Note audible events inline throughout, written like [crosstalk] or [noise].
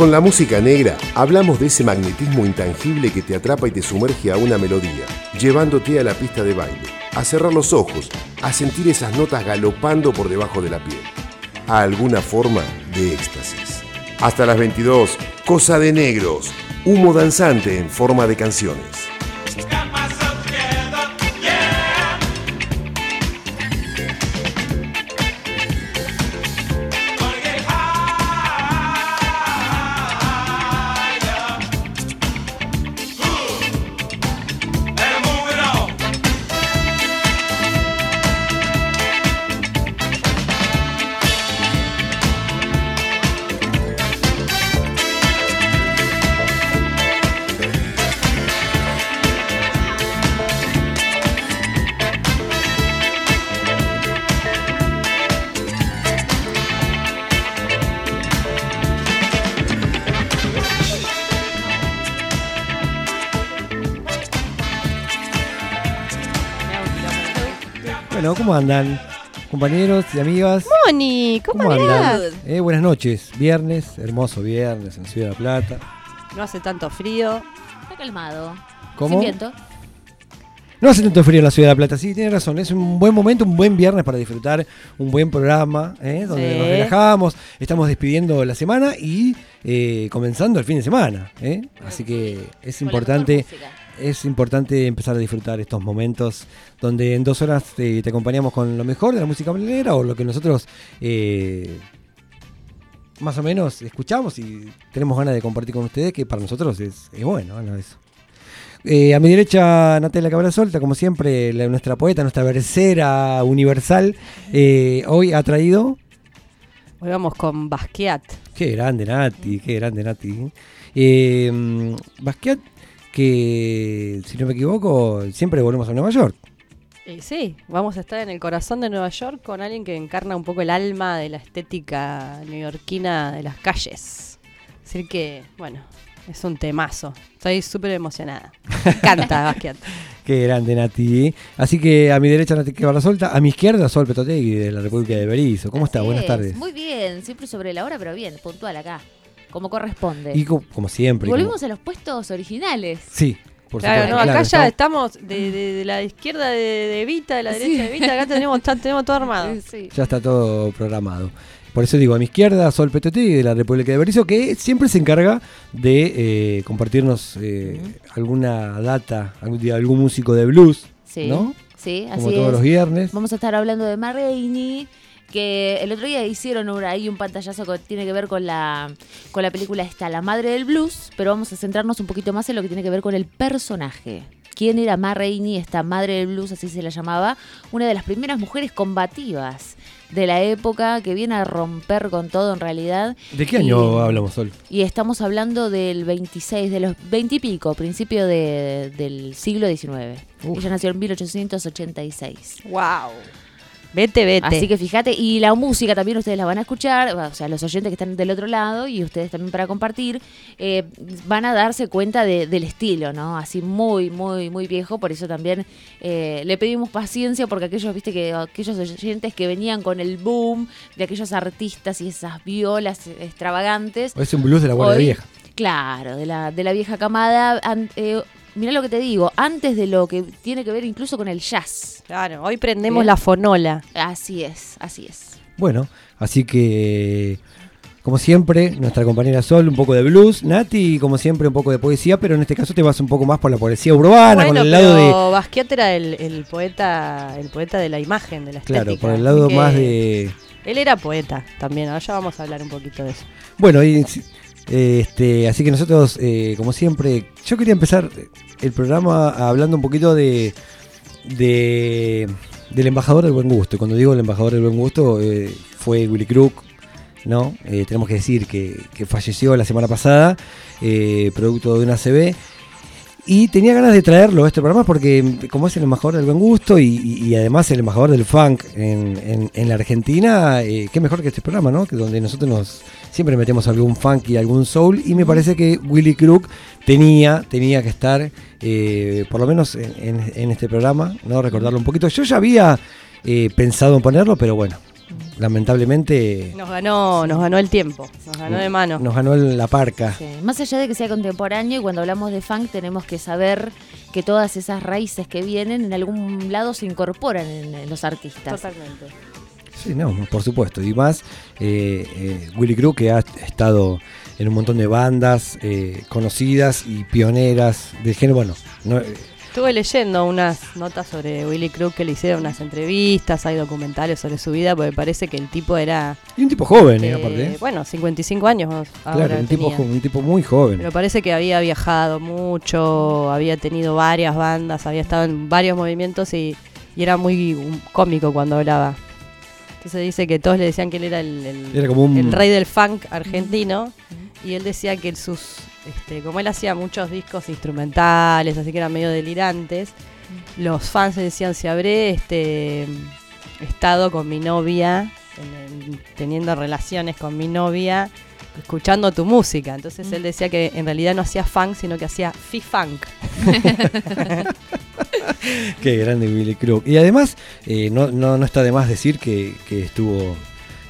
Con la música negra hablamos de ese magnetismo intangible que te atrapa y te sumerge a una melodía, llevándote a la pista de baile, a cerrar los ojos, a sentir esas notas galopando por debajo de la piel, a alguna forma de éxtasis. Hasta las 22, Cosa de Negros, humo danzante en forma de canciones. Andan? Compañeros y amigas. Moni, ¿cómo, andan? Eh, buenas noches. Viernes, hermoso viernes en Ciudad de la Plata. No hace tanto frío. Está calmado. ¿Cómo? Sin viento. No hace tanto frío en la Ciudad de la Plata, sí, tiene razón. Es un buen momento, un buen viernes para disfrutar un buen programa, ¿eh? donde Sí. nos relajamos, estamos despidiendo la semana y eh, comenzando el fin de semana. ¿eh? Así que es importante. Es importante empezar a disfrutar estos momentos donde en dos horas te, te acompañamos con lo mejor de la música bailarina o lo que nosotros eh, más o menos escuchamos y tenemos ganas de compartir con ustedes, que para nosotros es, es bueno, ¿no? Eso. Eh, a mi derecha, Natalia Cabra Solta, como siempre, la- nuestra poeta, nuestra versera universal, eh, hoy ha traído. Hoy vamos con Basquiat. Qué grande, Nati, qué grande, Nati. Eh, mm, Basquiat, que si no me equivoco, siempre volvemos a Nueva York. Y sí, vamos a estar en el corazón de Nueva York con alguien que encarna un poco el alma de la estética neoyorquina de las calles. Así que, bueno, es un temazo. Estoy súper emocionada. Me encanta [laughs] Basquiat. Qué grande, Nati. Así que a mi derecha, Nati Cabra Solta, a mi izquierda, Sol Petotegui, de la República de Berizo. ¿Cómo está? Así Buenas es. tardes. Muy bien, siempre sobre la hora, pero bien, puntual acá. Como corresponde. Y co- como siempre. y como- Volvemos a los puestos originales. Sí, por Claro, supuesto. no, acá claro, ya estamos- estamos de, de- de la izquierda de, de Evita, de la Sí. derecha de Evita. Acá tenemos, ta- tenemos todo armado. [laughs] Sí. Ya está todo programado. Por eso digo, a mi izquierda, Sol Petotegui, de la República de Berizo, que siempre se encarga de eh, compartirnos eh, alguna data, algún, músico de blues, Sí, ¿no? sí, así Como todos es. los viernes. Vamos a estar hablando de Ma Rainey, que el otro día hicieron un- ahí un pantallazo que tiene que ver con la, con la película esta, La Madre del Blues, pero vamos a centrarnos un poquito más en lo que tiene que ver con el personaje. ¿Quién era Ma Rainey, esta Madre del Blues, así se la llamaba? Una de las primeras mujeres combativas de la época que viene a romper con todo en realidad. ¿De qué Y- año hablamos, Sol? Y estamos hablando del 26, de los 20 y pico, principio de- del siglo XIX. Uf. Ella nació en 1886. ¡Wow! Vete, vete. Así que fíjate, y la música también ustedes la van a escuchar, o sea, los oyentes que están del otro lado y ustedes también para compartir, eh, van a darse cuenta de- del estilo, ¿no? Así muy, muy, muy viejo, por eso también eh, le pedimos paciencia porque aquellos, viste, que aquellos oyentes que venían con el boom de aquellos artistas y esas violas extravagantes, Es un blues de la Guardia Hoy- Vieja. Claro, de la, de la vieja camada. an- eh, mirá lo que te digo, antes de lo que tiene que ver incluso con el jazz. Claro, hoy prendemos Bien. la fonola. Así es, así es. Bueno, así que, como siempre, nuestra compañera Sol, un poco de blues, Nati, como siempre, un poco de poesía, pero en este caso te vas un poco más por la poesía urbana, con bueno, el lado de. Basquiat era el, el poeta, el poeta de la imagen, de la estética. Claro, por el lado más de. Él era poeta también, ahora ya vamos a hablar un poquito de eso. Bueno, y, este, así que nosotros, eh, como siempre, yo quería empezar el programa hablando un poquito de, de del embajador del buen gusto. Y cuando digo el embajador del buen gusto, eh, fue Willy Crook, ¿no? Eh, tenemos que decir que, falleció la semana pasada, producto de una CB. Y tenía ganas de traerlo a este programa porque como es el embajador del buen gusto y, además el embajador del funk en, en- en la Argentina, qué mejor que este programa, ¿no? Que donde nosotros nos siempre metemos algún funk y algún soul y me parece que Willy Crook tenía, tenía que estar eh, por lo menos en, en- en este programa, ¿no? Recordarlo un poquito. Yo ya había eh, pensado en ponerlo, pero bueno, lamentablemente Nos ganó, nos ganó el tiempo, nos ganó de mano. nos ganó el- la parca. Sí, Más allá de que sea contemporáneo y cuando hablamos de funk tenemos que saber que todas esas raíces que vienen en algún lado se incorporan en, en los artistas. Totalmente. Sí, no, por supuesto. Y más, eh, eh, Willy Crew, que ha estado en un montón de bandas eh, conocidas y pioneras del género. Bueno, no, eh, Estuve leyendo unas notas sobre Willy Crook que le hicieron unas entrevistas, hay documentales sobre su vida, porque parece que el tipo era. y un tipo joven, eh, eh, aparte. Bueno, 55 años ahora Claro, un tipo, un tipo muy joven. Pero parece que había viajado mucho, había tenido varias bandas, había estado en varios movimientos y, y era muy um, cómico cuando hablaba. Entonces dice que todos le decían que él era el, el- Era como un- el rey del funk argentino y él decía que sus, este, como él hacía muchos discos instrumentales, así que eran medio delirantes, los fans le decían si habré este, estado con mi novia, teniendo relaciones con mi novia, escuchando tu música. Entonces él decía que en realidad no hacía funk, sino que hacía fi-funk. [laughs] [laughs] Qué grande Willy Crook. Y además, eh, no, no, no está de más decir que, que estuvo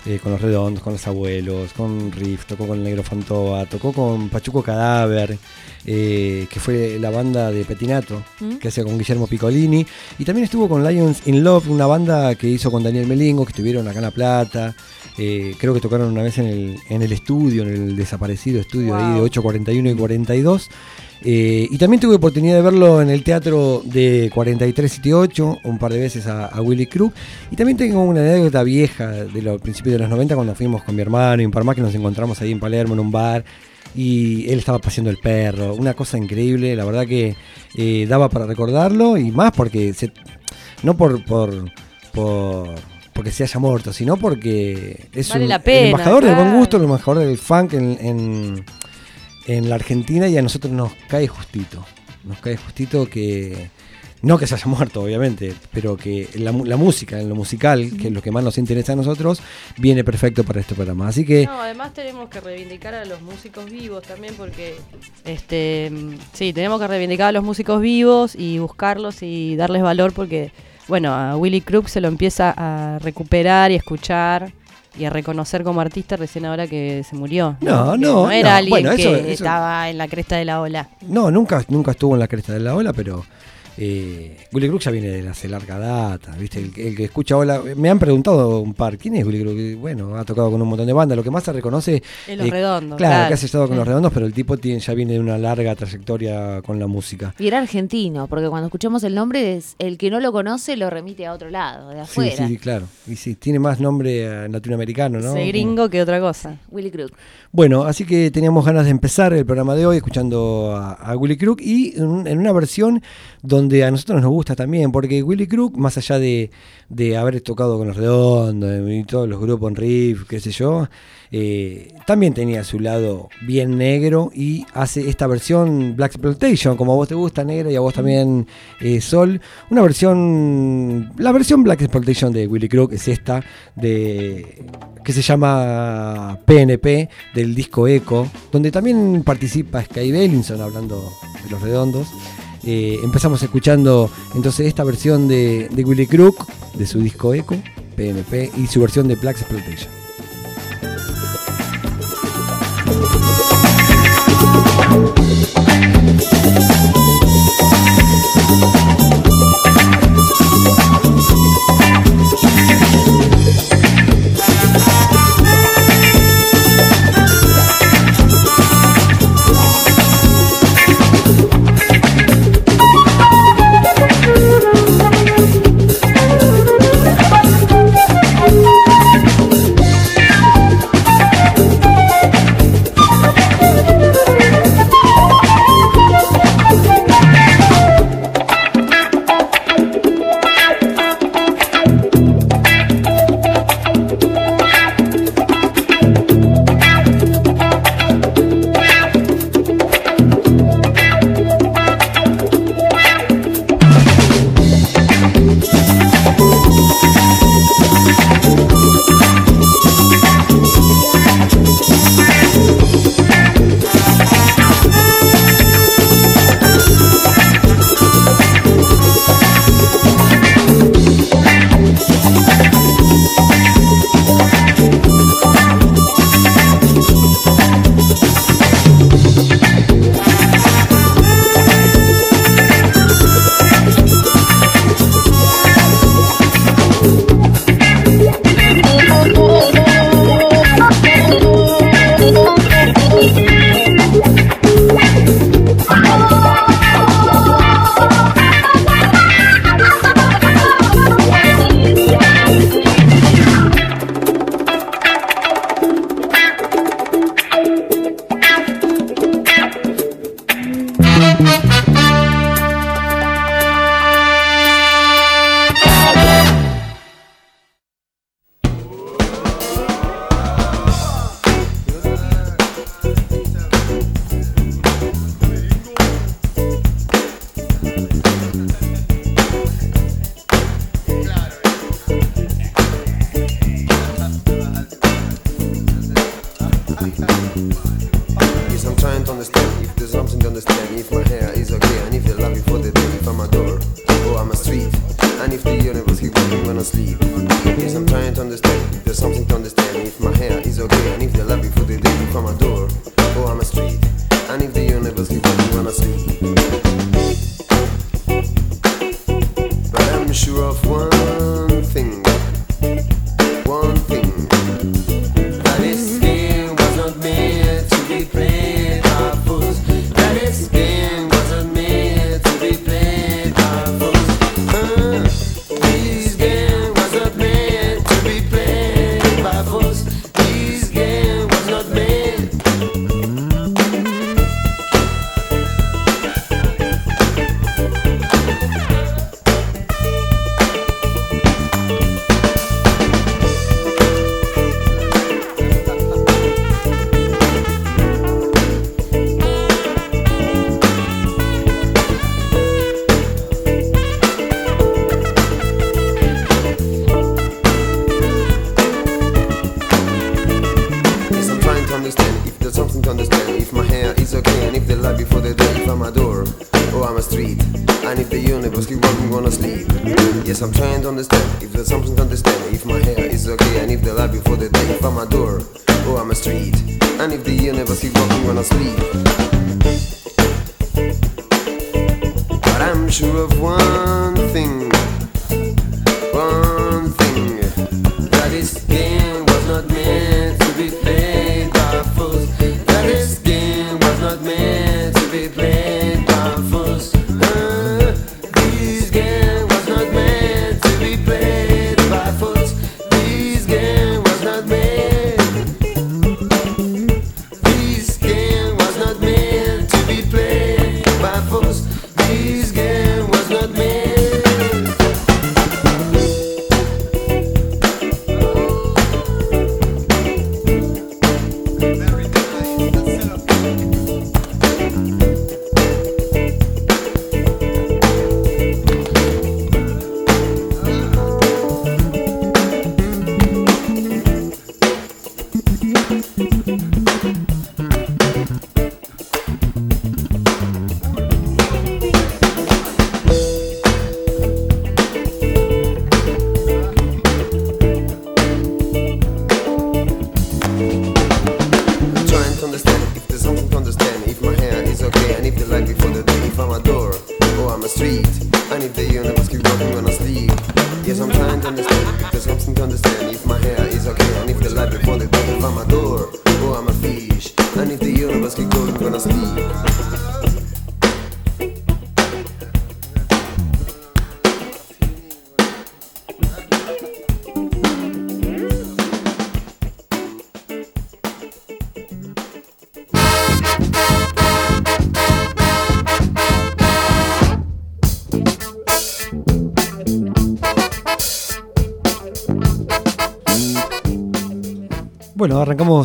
eh, con los Redondos, con los Abuelos, con Riff, tocó con el Negro Fantoa, tocó con Pachuco Cadáver, eh, que fue la banda de Petinato, ¿Mm? que hacía con Guillermo Piccolini. Y también estuvo con Lions in Love, una banda que hizo con Daniel Melingo, que estuvieron acá en La Plata. Eh, creo que tocaron una vez en el, en el estudio, en el desaparecido estudio ahí de Wow. 841 y 42. Eh, y también tuve oportunidad de verlo en el teatro de 4378, un par de veces a, a Willy Crook. Y también tengo una anécdota vieja de los principios de los 90 cuando fuimos con mi hermano y un par más que nos encontramos ahí en Palermo en un bar. Y él estaba paseando el perro, una cosa increíble, la verdad que eh, daba para recordarlo y más porque se, no por, por, por porque se haya muerto, sino porque es Vale un, la el pena, embajador del buen claro. gusto, el embajador del funk en, en, en la Argentina y a nosotros nos cae justito. Nos cae justito que. No que se haya [laughs] muerto, obviamente, pero que la, la música, en lo musical, que es lo que más nos interesa a nosotros, viene perfecto para este programa. Así que. No, además tenemos que reivindicar a los músicos vivos también porque, este, sí, tenemos que reivindicar a los músicos vivos y buscarlos y darles valor porque, bueno, a Willy Crook se lo empieza a recuperar y escuchar y a reconocer como artista recién ahora que se murió. No, Que no, era no. alguien Bueno, eso- que eso- estaba en la cresta de la ola. No, nunca, nunca estuvo en la cresta de la ola, pero eh, Willy Crook ya viene de hace larga data, ¿viste? El, que- el que escucha ola. Me han preguntado un par, ¿quién es Willy Crook? Bueno, ha tocado con un montón de bandas. Lo que más se reconoce. En los eh, redondos. Claro, que has estado con los redondos, pero el tipo tiene, ya viene de una larga trayectoria con la música. Y era argentino, porque cuando escuchamos el nombre, es el que no lo conoce lo remite a otro lado, de Sí, afuera. sí, claro. Y sí, tiene más nombre eh, latinoamericano, ¿no? Ese gringo que otra cosa. Willy Crook. Bueno, así que teníamos ganas de empezar el programa de hoy escuchando a, a Willy Crook y en, en una versión donde a nosotros nos gusta también, porque Willy Crook, más allá de, de haber tocado con los redondos y todos los grupos en riff, qué sé yo, eh, también tenía su lado bien negro y hace esta versión Black Exploitation, como a vos te gusta negra y a vos también eh, Sol, una versión, la versión Black Exploitation de Willy Crook es esta de que se llama PNP del disco Echo, donde también participa Sky Bellinson hablando de los redondos. Eh, empezamos escuchando entonces esta versión de, de Willy Crook de su disco Echo, PNP, y su versión de Black Exploitation.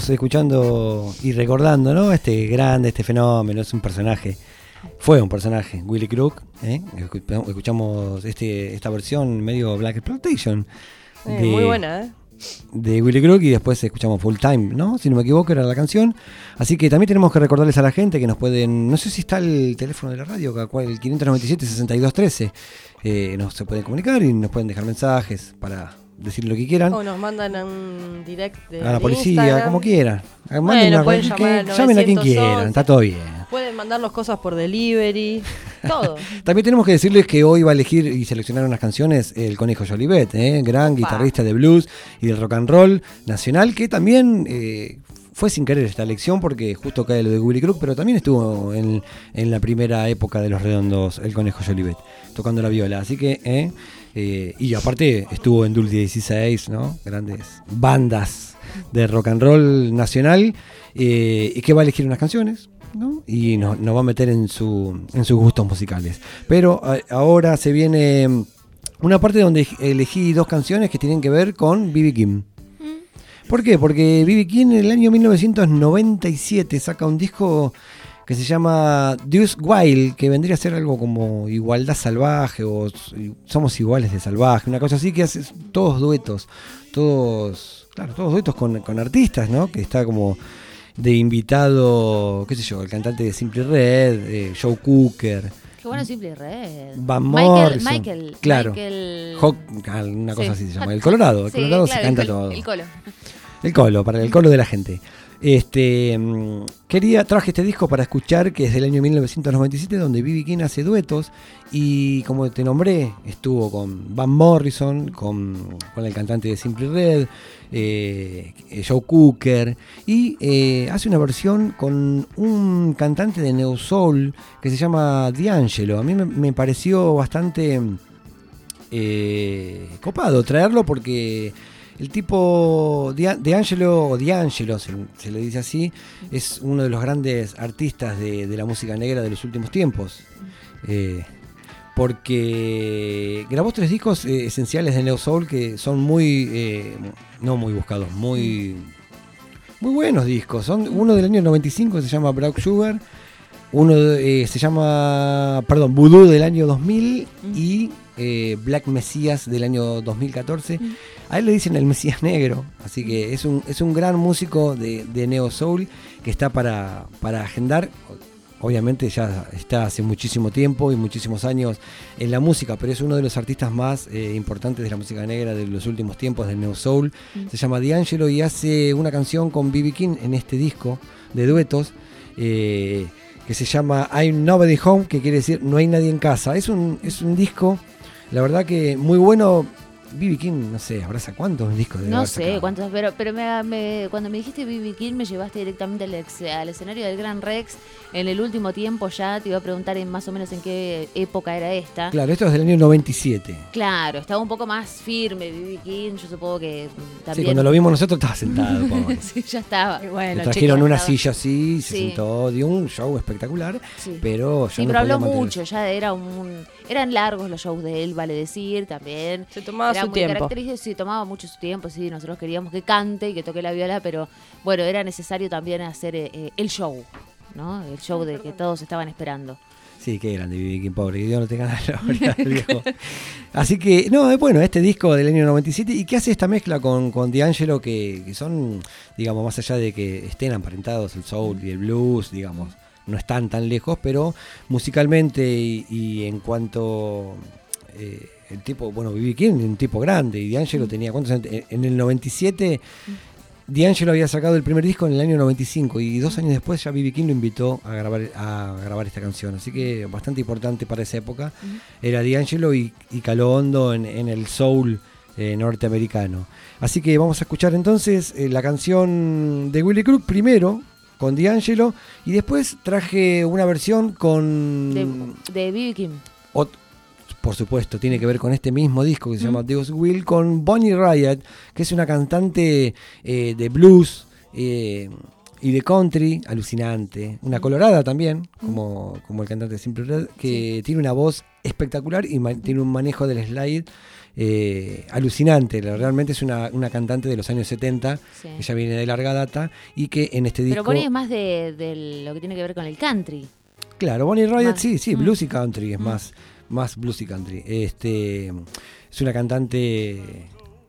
Escuchando y recordando, ¿no? Este grande, este fenómeno, es un personaje. Fue un personaje, Willy Crook. ¿eh? Escu- Escuchamos este, esta versión medio Black Exploitation Eh, de, muy buena, ¿eh? de Willy Crook y después escuchamos Full Time, ¿no? Si no me equivoco, era la canción. Así que también tenemos que recordarles a la gente que nos pueden. No sé si está el teléfono de la radio, el 597-6213. Eh, nos se pueden comunicar y nos pueden dejar mensajes para decir lo que quieran. O nos mandan a un direct de a la de policía, Instagram. como quieran. Manden Bueno, una pueden al llamen a quien 911. quieran, está todo bien. Pueden mandarnos cosas por delivery, [laughs] todo. También tenemos que decirles que hoy va a elegir y seleccionar unas canciones el Conejo Jolivet, ¿eh? gran Opa. guitarrista de blues y del rock and roll nacional, que también eh, fue sin querer esta elección porque justo cae lo de Willy Crook, pero también estuvo en, en la primera época de los redondos el Conejo Jolivet, tocando la viola. Así que, ¿eh? Eh, y aparte estuvo en Dulce 16, ¿no? Grandes bandas de rock and roll nacional, eh, y que va a elegir unas canciones. ¿no? y nos, va a meter en, su, en sus gustos musicales. Pero a- ahora se viene mm, una parte donde elegí dos canciones que tienen que ver con B.B. King. ¿Por qué? Porque B.B. King en el año 1997 saca un disco que se llama Deuce Wild, que vendría a ser algo como Igualdad Salvaje o Somos Iguales de Salvaje, una cosa así que hace todos duetos, todos, claro, todos duetos con, con artistas, ¿no? Que está como de invitado, qué sé yo, el cantante de Simply Red, eh, Joe Cooker, Qué bueno Simple Red. Van Michael. Michael. Claro. Michael... Hawk, una cosa Sí. así se llama. El Colorado, el Sí, Colorado claro, se canta el todo. El colo. El colo, para el colo de la gente. Este, mm, quería, traje este disco para escuchar, que es del año 1997, donde B.B. King hace duetos. Y como te nombré, estuvo con Van Morrison, con, con el cantante de Simply Red, eh, Joe Cooker. Y eh, hace una versión con un cantante de Neo Soul que se llama D'Angelo. A mí me, me pareció bastante eh, copado traerlo porque el tipo de, Angelo, o D'Angelo, se, se le dice así, es uno de los grandes artistas de, la música negra de los últimos tiempos. Eh, porque grabó tres discos eh, esenciales de Neo Soul que son muy, eh, no muy buscados, muy, muy buenos discos. Son uno del año 95 se llama Brown Sugar, uno se llama, perdón, Voodoo del año 2000 y eh, Black Messias del año 2014. A él le dicen el Mesías Negro, así que es un, es un gran músico de, de Neo Soul que está para, para agendar. Obviamente ya está hace muchísimo tiempo y muchísimos años en la música, pero es uno de los artistas más eh, importantes de la música negra de los últimos tiempos del Neo Soul. Se llama D'Angelo y hace una canción con B.B. King en este disco de duetos. eh, que se llama I'm Nobody Home, que quiere decir No hay nadie en casa. Es un, es un disco, la verdad que muy bueno. B.B. King, no sé, ¿habrá cuántos discos de No sé cuántos, pero, pero me- me- cuando me dijiste B.B. King me llevaste directamente al, ex- al escenario del Gran Rex. En el último tiempo ya te iba a preguntar en más o menos en qué época era esta. Claro, esto es del año 97. Claro, estaba un poco más firme B.B. King, yo supongo que mm, Sí, también... cuando lo vimos nosotros estaba sentado. [laughs] sí, ya estaba. Y bueno, Le trajeron chicos, una estaba- silla así, se Sí. sentó, dio un show espectacular, Sí. pero ya Sí, no pero habló mucho, ya era un... Eran largos los shows de él, vale decir, también. Se tomaba era su muy tiempo. característico, sí, tomaba mucho su tiempo, sí, nosotros queríamos que cante y que toque la viola, pero bueno, era necesario también hacer eh, eh, el show, ¿no? El show de que todos estaban esperando. Sí, qué grande. King, pobre, que Dios no tenga [laughs] la gloria, viejo. Así que, no, es bueno, este disco del año 97, ¿y qué hace esta mezcla con, con D'Angelo? Que, que son, digamos, más allá de que estén aparentados el soul y el blues, digamos, no están tan lejos, pero musicalmente y, y en cuanto... eh, el tipo, bueno, B.B. King, un tipo grande, y D'Angelo tenía, ¿cuántos años? En- el 97, D'Angelo había sacado el primer disco en el año 95 y dos años después ya B.B. King lo invitó a grabar, a grabar esta canción. Así que bastante importante para esa época. Era D'Angelo y, y caló hondo en, en el soul eh, norteamericano. Así que vamos a escuchar entonces eh, la canción de Willie Crook primero con D'Angelo y después traje una versión con... De de B.B. King. Ot- por supuesto, tiene que ver con este mismo disco que se llama Deus Will, con Bonnie Riot, que es una cantante eh, de blues eh, y de country alucinante. Una colorada también, como, como el cantante de Simple Red, que tiene una voz espectacular y tiene un manejo del slide eh, alucinante. Realmente es una, una cantante de los años 70, Sí. que ya viene de larga data, y que en este disco... Pero Bonnie es más de, de lo que tiene que ver con el country. Claro, Bonnie Riot, sí, sí, Mm. blues y country, es Mm. más, más blues y country. Este, es una cantante,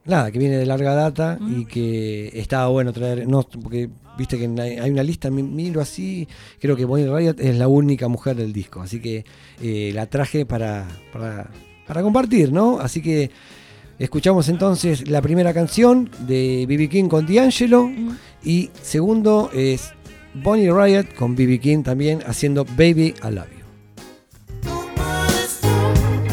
nada, que viene de larga data Mm. y que estaba bueno traer, no, porque viste que hay una lista, mi- miro así, creo que Bonnie Riot es la única mujer del disco, así que eh, la traje para, para, para compartir, ¿no? Así que escuchamos entonces la primera canción de B.B. King con D'Angelo. Mm. Y segundo es Bonnie Riot con B.B. King también haciendo Baby I Love You.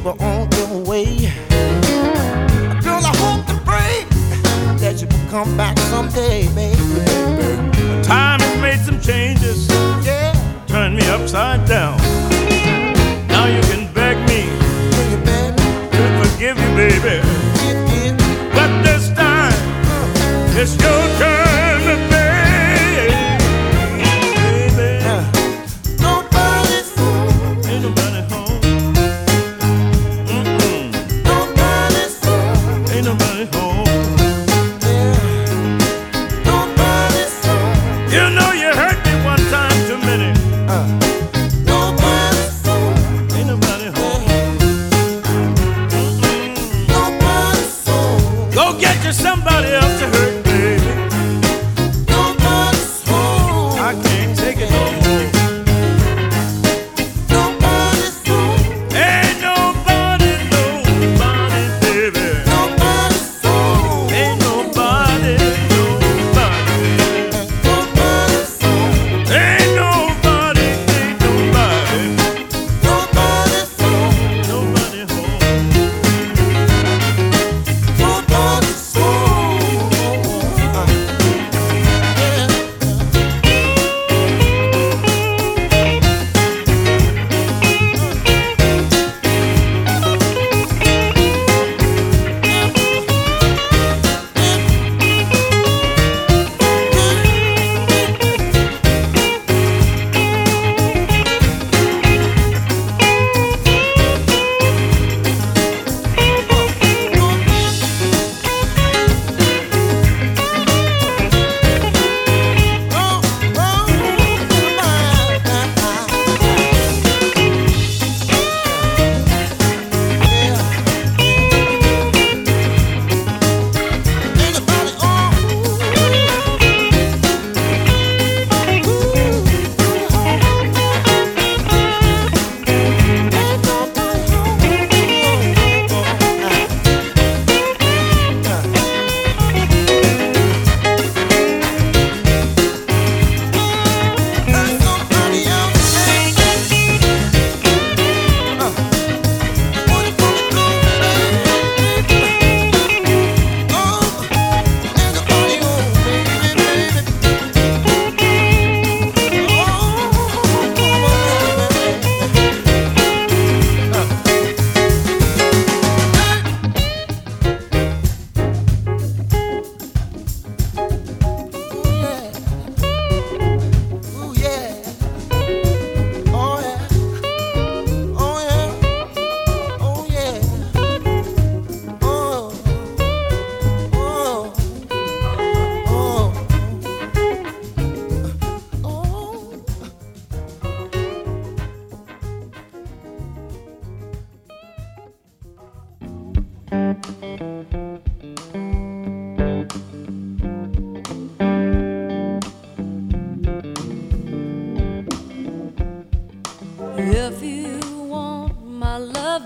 you were on your way. Girl, I hope to pray that you will come back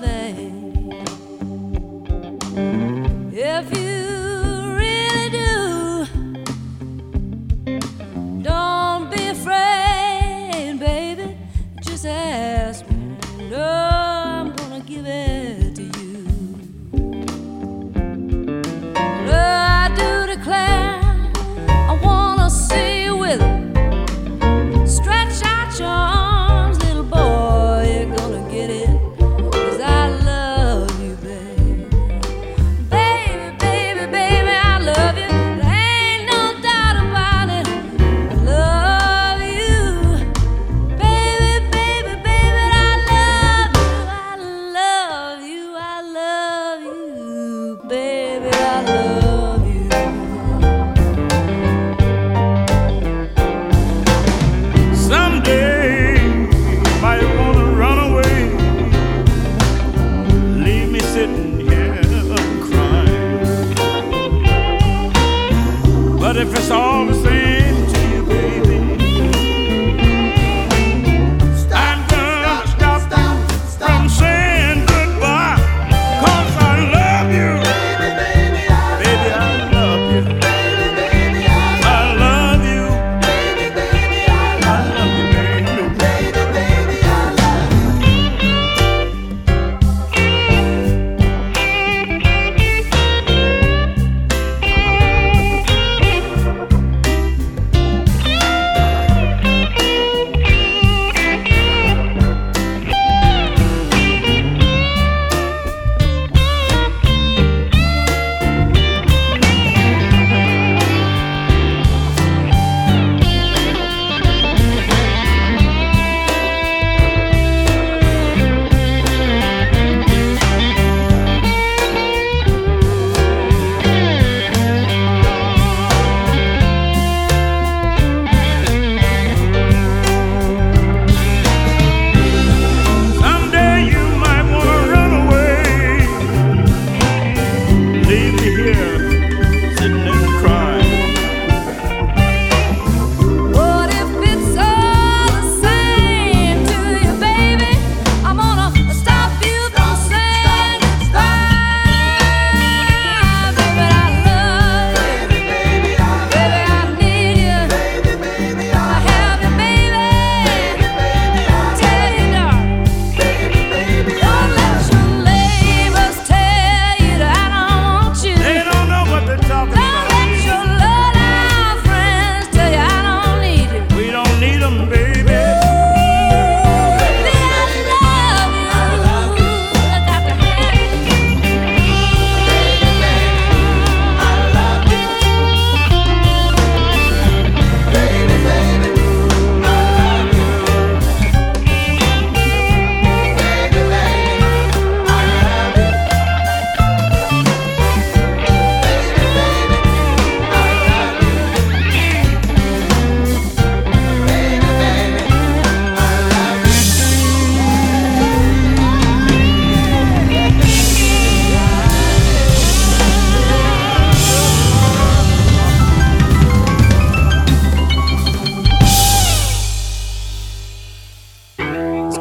loving.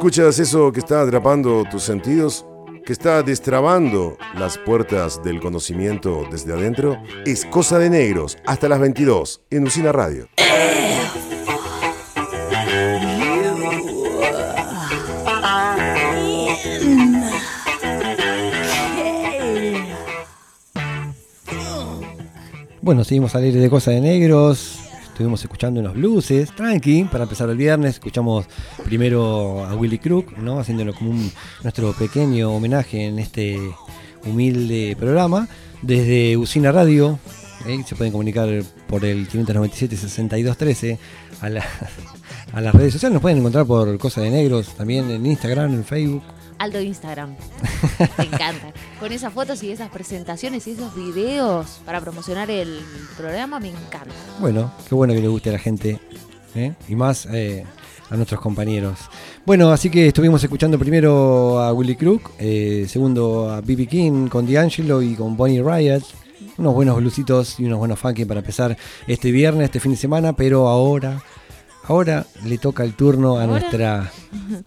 ¿Escuchas eso que está atrapando tus sentidos? ¿Que está destrabando las puertas del conocimiento desde adentro? Es Cosa de Negros, hasta las 22, en Usina Radio. Bueno, seguimos al aire de Cosa de Negros. Estuvimos escuchando unos blueses, tranqui, para empezar el viernes. Escuchamos primero a Willy Crook, ¿no? Haciéndolo como nuestro pequeño homenaje en este humilde programa. Desde Usina Radio, ¿eh? se pueden comunicar por el 597-6213 a, la- [laughs] a las redes sociales. Nos pueden encontrar por Cosa de Negros, también en Instagram, en Facebook. Aldo Instagram. Me encanta. [laughs] Con esas fotos y esas presentaciones y esos videos para promocionar el programa, me encanta. Bueno, qué bueno que le guste a la gente. ¿eh? Y más eh, a nuestros compañeros. Bueno, así que estuvimos escuchando primero a Willy Crook, eh, segundo a B.B. King con D'Angelo y con Bonnie Riot. Unos buenos bluesitos y unos buenos funky para empezar este viernes, este fin de semana, pero ahora, ahora le toca el turno a ¿Ahora? nuestra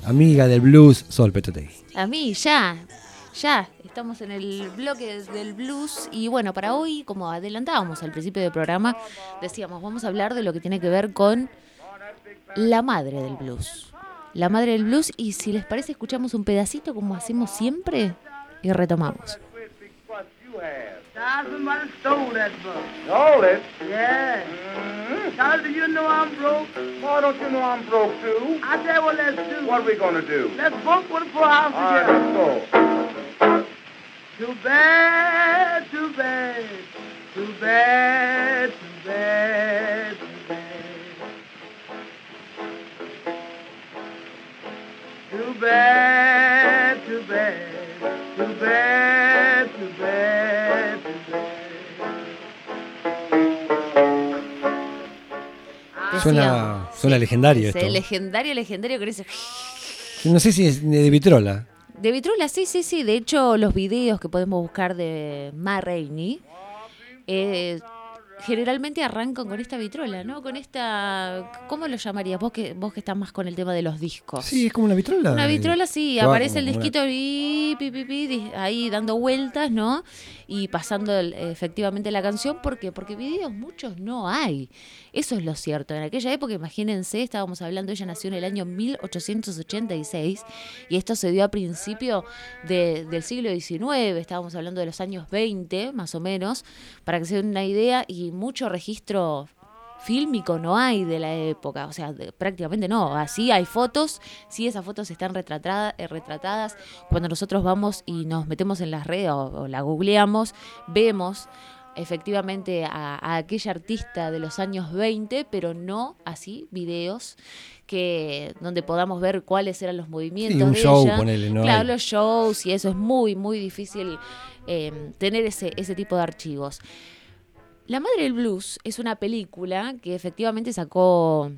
amiga del blues, Sol Petotegui. A mí, ya, ya. Estamos en el bloque del blues y bueno, para hoy, como adelantábamos al principio del programa, decíamos, vamos a hablar de lo que tiene que ver con la madre del blues. La madre del blues y si les parece escuchamos un pedacito como hacemos siempre y retomamos. Now somebody stole that book. Stole it? Yeah. Mm-hmm. Now do you know I'm broke? Why don't you know I'm broke too? I tell you what let's do. What are we gonna do? Let's both go to poor house All right, together. let's go. Too bad, too bad, too bad, too bad, too bad. Too bad, too bad, too bad, too bad, Suena, suena legendario Ese esto. legendario, legendario con ese No sé si es de Vitrola. De Vitrula, sí, sí, sí. De hecho, los videos que podemos buscar de Ma Rainey eh, generalmente arrancan con esta vitrola, ¿no? Con esta. ¿Cómo lo llamarías? Vos que, vos que estás más con el tema de los discos. Sí, es como una vitrola. Una vitrola, sí, Que aparece el una- disquito y pi, pi, ahí dando vueltas, ¿no? Y pasando el- efectivamente la canción, ¿por qué? Porque videos muchos no hay. Eso es lo cierto. En aquella época, imagínense, estábamos hablando, ella nació en el año 1886 y esto se dio a principio de- del siglo XIX, estábamos hablando de los años 20, más o menos, para que se den una idea, y mucho registro fílmico no hay de la época, o sea, de- prácticamente no. Así hay fotos, sí esas fotos están retratadas, retratadas. Cuando nosotros vamos y nos metemos en las redes o, o la googleamos, vemos efectivamente a, a aquella artista de los años 20, pero no así videos que donde podamos ver cuáles eran los movimientos Sí, un de show, ella. ponele, no claro, hay. los shows y eso es muy muy difícil eh, tener ese ese tipo de archivos. La Madre del Blues es una película que efectivamente sacó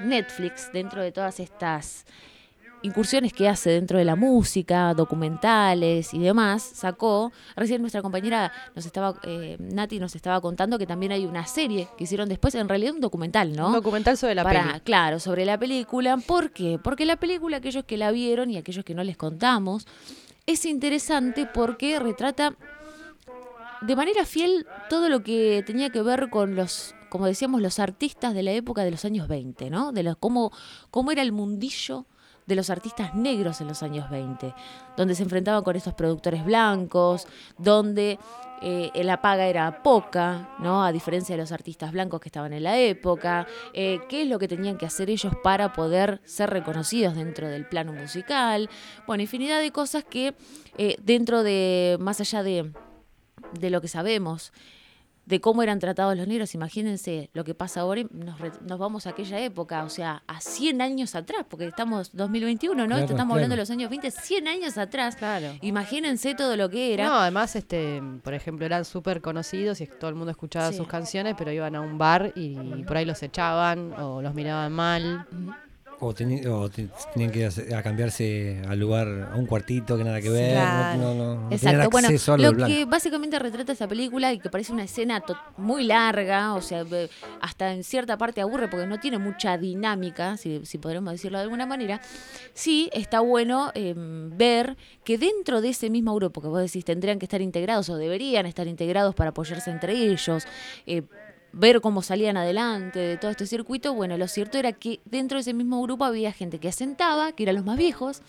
Netflix dentro de todas estas incursiones que hace dentro de la música, documentales y demás, sacó, recién nuestra compañera nos estaba, eh, Nati nos estaba contando que también hay una serie que hicieron después, en realidad un documental, ¿no? Un documental sobre la peli. Claro, sobre la película. ¿Por qué? Porque la película, aquellos que la vieron y aquellos que no les contamos, es interesante porque retrata de manera fiel todo lo que tenía que ver con los, como decíamos, los artistas de la época de los años 20, ¿no? De los, cómo, cómo era el mundillo de los artistas negros en los años 20, donde se enfrentaban con estos productores blancos, donde eh, la paga era poca, ¿no? A diferencia de los artistas blancos que estaban en la época, eh, qué es lo que tenían que hacer ellos para poder ser reconocidos dentro del plano musical, bueno, infinidad de cosas que eh, dentro de, más allá de, de lo que sabemos, de cómo eran tratados los negros, imagínense lo que pasa ahora, y nos, re- nos vamos a aquella época, o sea, a 100 años atrás, porque estamos 2021, ¿no? Claro, Estamos claro. hablando de los años 20, 100 años atrás. Claro. Imagínense todo lo que era. No, además, este, por ejemplo, eran súper conocidos y todo el mundo escuchaba Sí. sus canciones, pero iban a un bar y por ahí los echaban o los miraban mal. O, teni- o te- tenían que hacer- a cambiarse al lugar, a un cuartito que nada que ver. Claro. No, no, no, Exacto, bueno, a lo que básicamente retrata esta película y que parece una escena muy larga, o sea, ve- hasta en cierta parte aburre porque no tiene mucha dinámica, si, si podremos decirlo de alguna manera, sí está bueno eh, ver que dentro de ese mismo grupo que vos decís tendrían que estar integrados o deberían estar integrados para apoyarse entre ellos, eh, ver cómo salían adelante de todo este circuito, bueno, lo cierto era que dentro de ese mismo grupo había gente que asentaba, que eran los más viejos,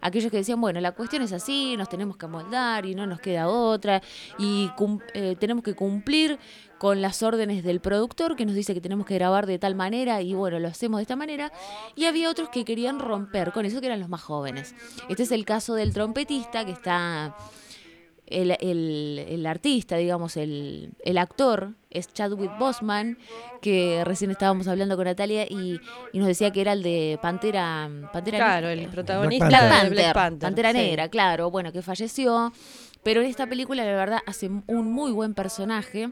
aquellos que decían, bueno, la cuestión es así, nos tenemos que amoldar y no nos queda otra, y eh, tenemos que cumplir con las órdenes del productor que nos dice que tenemos que grabar de tal manera y bueno, lo hacemos de esta manera, y había otros que querían romper con eso, que eran los más jóvenes. Este es el caso del trompetista que está el, el- el artista, digamos, el, el actor, es Chadwick Boseman, que recién estábamos hablando con Natalia y, y nos decía que era el de Pantera, Pantera Claro, el protagonista Black de Panther, Black Panther. Pantera sí. Negra, claro, bueno, que falleció. Pero en esta película, la verdad, hace un muy buen personaje.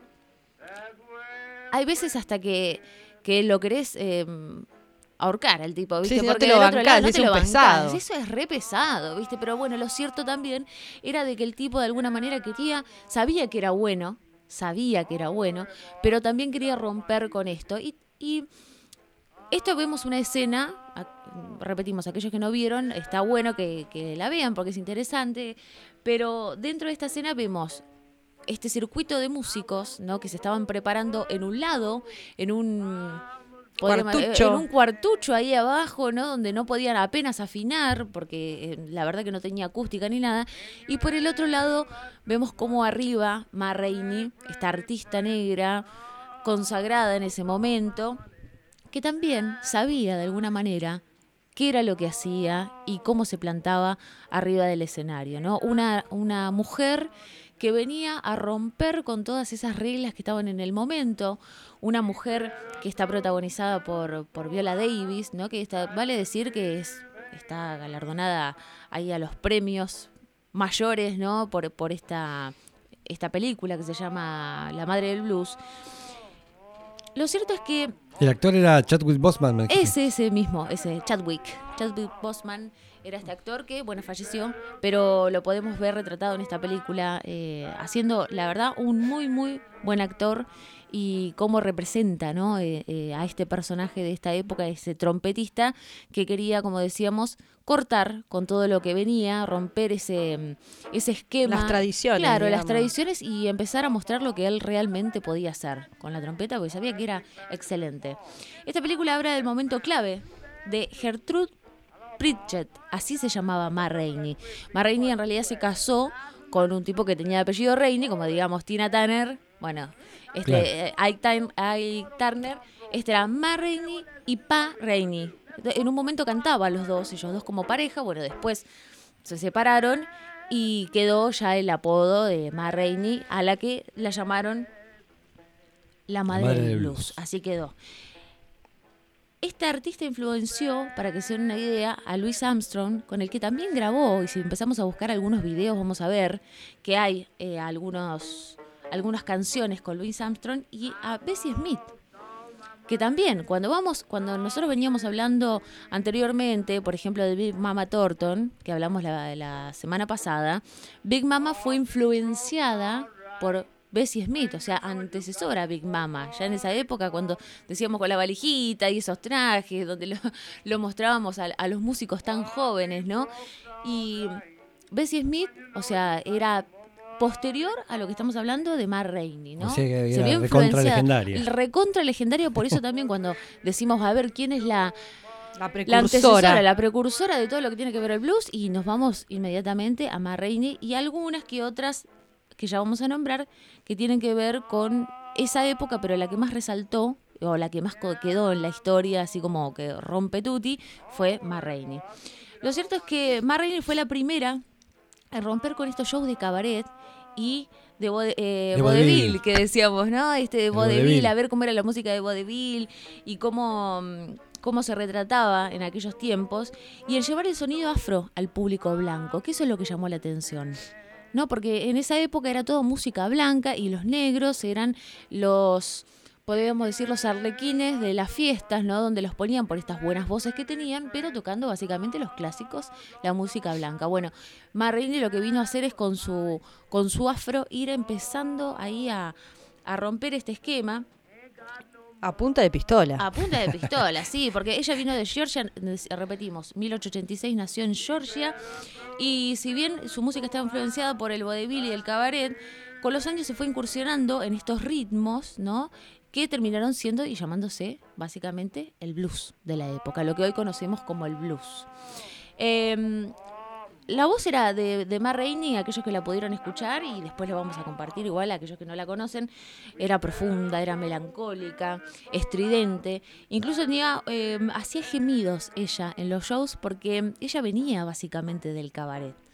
Hay veces hasta que, que lo querés eh, ahorcar al tipo, ¿viste? Sí, no Porque te lo bancás, no es te lo pesado. Eso es re pesado, ¿viste? Pero bueno, lo cierto también era de que el tipo de alguna manera quería, sabía que era bueno, sabía que era bueno, pero también quería romper con esto. Y, y esto vemos una escena, a- repetimos, aquellos que no vieron, está bueno que, que la vean porque es interesante, pero dentro de esta escena vemos este circuito de músicos, ¿no? Que se estaban preparando en un lado, en un Cuartucho. en un cuartucho ahí abajo, ¿no? Donde no podían apenas afinar, porque eh, la verdad que no tenía acústica ni nada. Y por el otro lado vemos como arriba Ma Rainey, esta artista negra, consagrada en ese momento, que también sabía de alguna manera qué era lo que hacía y cómo se plantaba arriba del escenario, ¿no? Una, una mujer que venía a romper con todas esas reglas que estaban en el momento, una mujer que está protagonizada por, por Viola Davis, ¿no? Que está, vale decir que es, está galardonada ahí a los premios mayores, ¿no? Por, por esta, esta película que se llama La Madre del Blues. Lo cierto es que El actor era Chadwick Boseman. ese, ese mismo, ese Chadwick. Chadwick Boseman era este actor que, bueno, falleció, pero lo podemos ver retratado en esta película, eh, haciendo, la verdad, un muy, muy buen actor y cómo representa ¿no? Eh, eh, a este personaje de esta época, ese trompetista que quería, como decíamos, cortar con todo lo que venía, romper ese, ese esquema. Las tradiciones, Claro, las tradiciones y empezar a mostrar lo que él realmente podía hacer con la trompeta, porque sabía que era excelente. Esta película habla del momento clave de Gertrude Pritchett, así se llamaba Ma Rainey. Ma Rainey en realidad se casó con un tipo que tenía apellido Rainey, como digamos Tina Turner, bueno, este Claro. eh, Ike, Turn- Ike Turner, este era Ma Rainey y Pa Rainey. En un momento cantaban los dos, ellos dos como pareja, bueno, después se separaron y quedó ya el apodo de Ma Rainey, a la que la llamaron la madre, Madre del blues. blues. Así quedó. Este artista influenció, para que se den una idea, a Louis Armstrong, con el que también grabó, y si empezamos a buscar algunos videos vamos a ver que hay eh, algunos, algunas canciones con Louis Armstrong y a Bessie Smith. Que también, cuando vamos, cuando nosotros veníamos hablando anteriormente, por ejemplo, de Big Mama Thornton, que hablamos la, semana pasada, Big Mama fue influenciada por Bessie Smith, o sea, antecesora a Big Mama. Ya en esa época, cuando decíamos con la valijita y esos trajes, donde lo, [laughs] mostrábamos a los músicos tan jóvenes, ¿no? Y Bessie Smith, o sea, era posterior a lo que estamos hablando de Mar Rainey, ¿no? O sea que Se vio recontra legendaria. El recontra legendario, por eso [laughs] también cuando decimos, a ver, ¿quién es la, La la precursora. antecesora, la precursora de todo lo que tiene que ver el blues? Y nos vamos inmediatamente a Ma Rainey y algunas que otras que ya vamos a nombrar que tienen que ver con esa época, pero la que más resaltó o la que más quedó en la historia, así como que rompe tutti, fue Ma Rainey. Lo cierto es que Ma Rainey fue la primera en romper con estos shows de cabaret y de, eh, De que decíamos, ¿no? Este de El vodevil, vodevil. a ver cómo era la música de vodevil y cómo, mm, cómo se retrataba en aquellos tiempos y el llevar el sonido afro al público blanco, que eso es lo que llamó la atención. ¿No? Porque en esa época era todo música blanca y los negros eran los podríamos decir, los arlequines de las fiestas, ¿no? Donde los ponían por estas buenas voces que tenían, pero tocando básicamente los clásicos, la música blanca. Bueno, Marrini lo que vino a hacer es con su, con su afro ir empezando ahí a, a romper este esquema. A punta de pistola. A punta de pistola, [laughs] sí, porque ella vino de Georgia, repetimos, 1886 nació en Georgia y si bien su música estaba influenciada por el vodevil y el cabaret, con los años se fue incursionando en estos ritmos, ¿no? Que terminaron siendo y llamándose básicamente el blues de la época, lo que hoy conocemos como el blues. Em, la voz era de, de Ma Rainey, aquellos que la pudieron escuchar, y después la vamos a compartir igual a aquellos que no la conocen. Era profunda, era melancólica, estridente. Incluso tenía, eh, hacía gemidos ella en los shows porque ella venía básicamente del cabaret.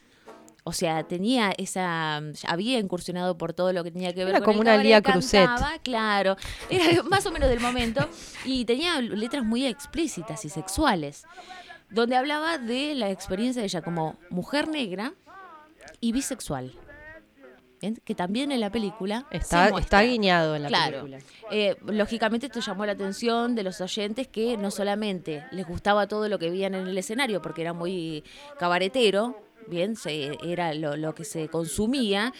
O sea, tenía esa. Había incursionado por todo lo que tenía que ver Era con como el una cabaret, Lía Cruzet. cantaba, claro. Era [laughs] más o menos del momento. Y tenía letras muy explícitas y sexuales donde hablaba de la experiencia de ella como mujer negra y bisexual. Bien, Que también en la película Está, guiñado en la Claro. película. Eh, lógicamente esto llamó la atención de los oyentes que no solamente les gustaba todo lo que veían en el escenario porque era muy cabaretero, bien, se- era lo, lo que se consumía,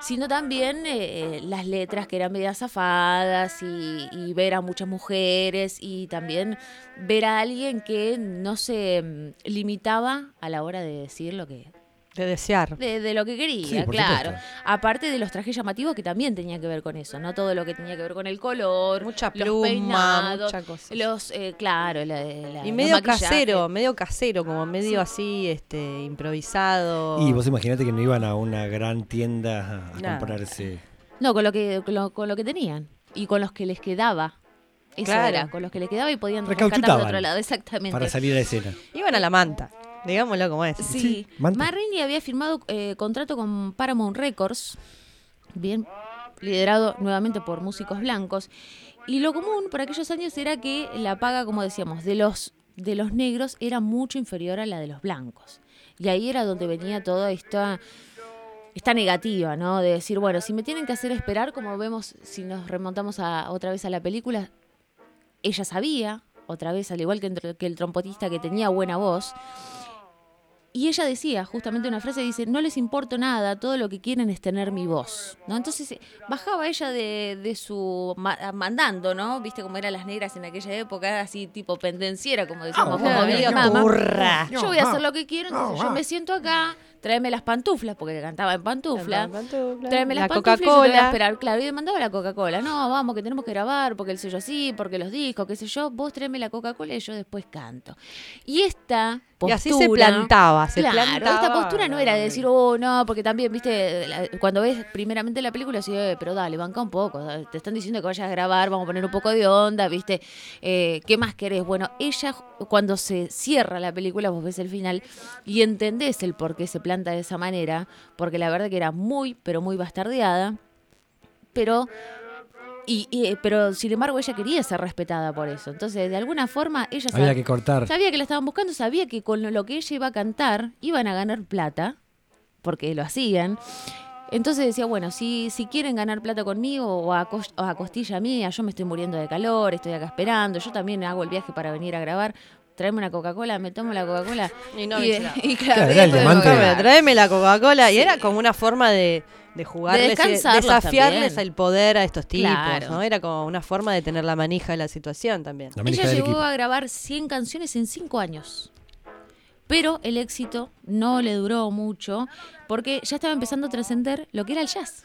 sino también eh, las letras que eran medio zafadas y, y ver a muchas mujeres y también ver a alguien que no se mm, limitaba a la hora de decir lo que De desear. de, de lo que quería, Sí, claro. supuesto. Aparte de los trajes llamativos que también tenían que ver con eso, no todo lo que tenía que ver con el color, Mucha los pluma, peinados, mucha cosa. los eh, claro, la, la- Y los medio casero, medio casero, como medio así, este, improvisado. Y vos imaginate que no iban a una gran tienda a Nada. comprarse. No, con lo que con lo, con lo que tenían y con los que les quedaba. Eso Claro. era, con los que les quedaba y podían rescatar de otro lado, exactamente. para salir a la escena. Iban a la manta, digámoslo como es. Sí, Sí, Rainey había firmado eh, contrato con Paramount Records, bien, liderado nuevamente por músicos blancos. Y lo común por aquellos años era que la paga, como decíamos, de los, de los negros era mucho inferior a la de los blancos. Y ahí era donde venía toda esta, esta negativa, ¿no? De decir, bueno, si me tienen que hacer esperar, como vemos si nos remontamos a, otra vez a la película, ella sabía, otra vez, al igual que, el- que el trompetista que tenía buena voz, y ella decía, justamente una frase, dice, no les importa nada, todo lo que quieren es tener mi voz, ¿no? Entonces eh, bajaba ella de, de su ma- mandando, ¿no? Viste cómo eran las negras en aquella época, así tipo pendenciera, como decíamos, como medio. Yo voy a hacer lo que quiero, entonces yo me siento acá, tráeme las pantuflas, porque cantaba en pantufla. Tráeme las La pantuflas y yo te voy a Coca-Cola. esperar. Claro, y me mandaba la Coca-Cola. No, vamos, que tenemos que grabar, porque el sello así, porque los discos, qué sé yo. Vos tráeme la Coca-Cola y yo después canto. Y esta postura... Y así se plantaba, se claro, plantaba. esta postura no era de decir, oh, no, porque también, viste, la- cuando ves primeramente la película, así, "Eh, pero dale, banca un poco. Te están diciendo que vayas a grabar, vamos a poner un poco de onda, viste. Eh, ¿Qué más querés? Bueno, ella, cuando se cierra la película, vos ves el final y entendés el por qué se planta de esa manera, porque la verdad que era muy, pero muy bastardeada, pero... Y, y, eh, pero sin embargo ella quería ser respetada por eso. Entonces, de alguna forma, ella Había sab- que cortar. sabía que la estaban buscando, sabía que con lo que ella iba a cantar iban a ganar plata, porque lo hacían. Entonces decía, bueno, si, si quieren ganar plata conmigo o a, o a costilla mía, yo me estoy muriendo de calor, estoy acá esperando, yo también hago el viaje para venir a grabar, tráeme una Coca-Cola, me tomo la Coca-Cola. Y no y, [laughs] y claro, Tráeme, la Coca-Cola. Y era como una forma de, de jugarles, y de desafiarles también. el poder a estos tipos, Claro. ¿no? Era como una forma de tener la manija de la situación también. La Ella llegó equipo. a grabar 100 canciones en 5 años. Pero el éxito no le duró mucho porque ya estaba empezando a trascender lo que era el jazz.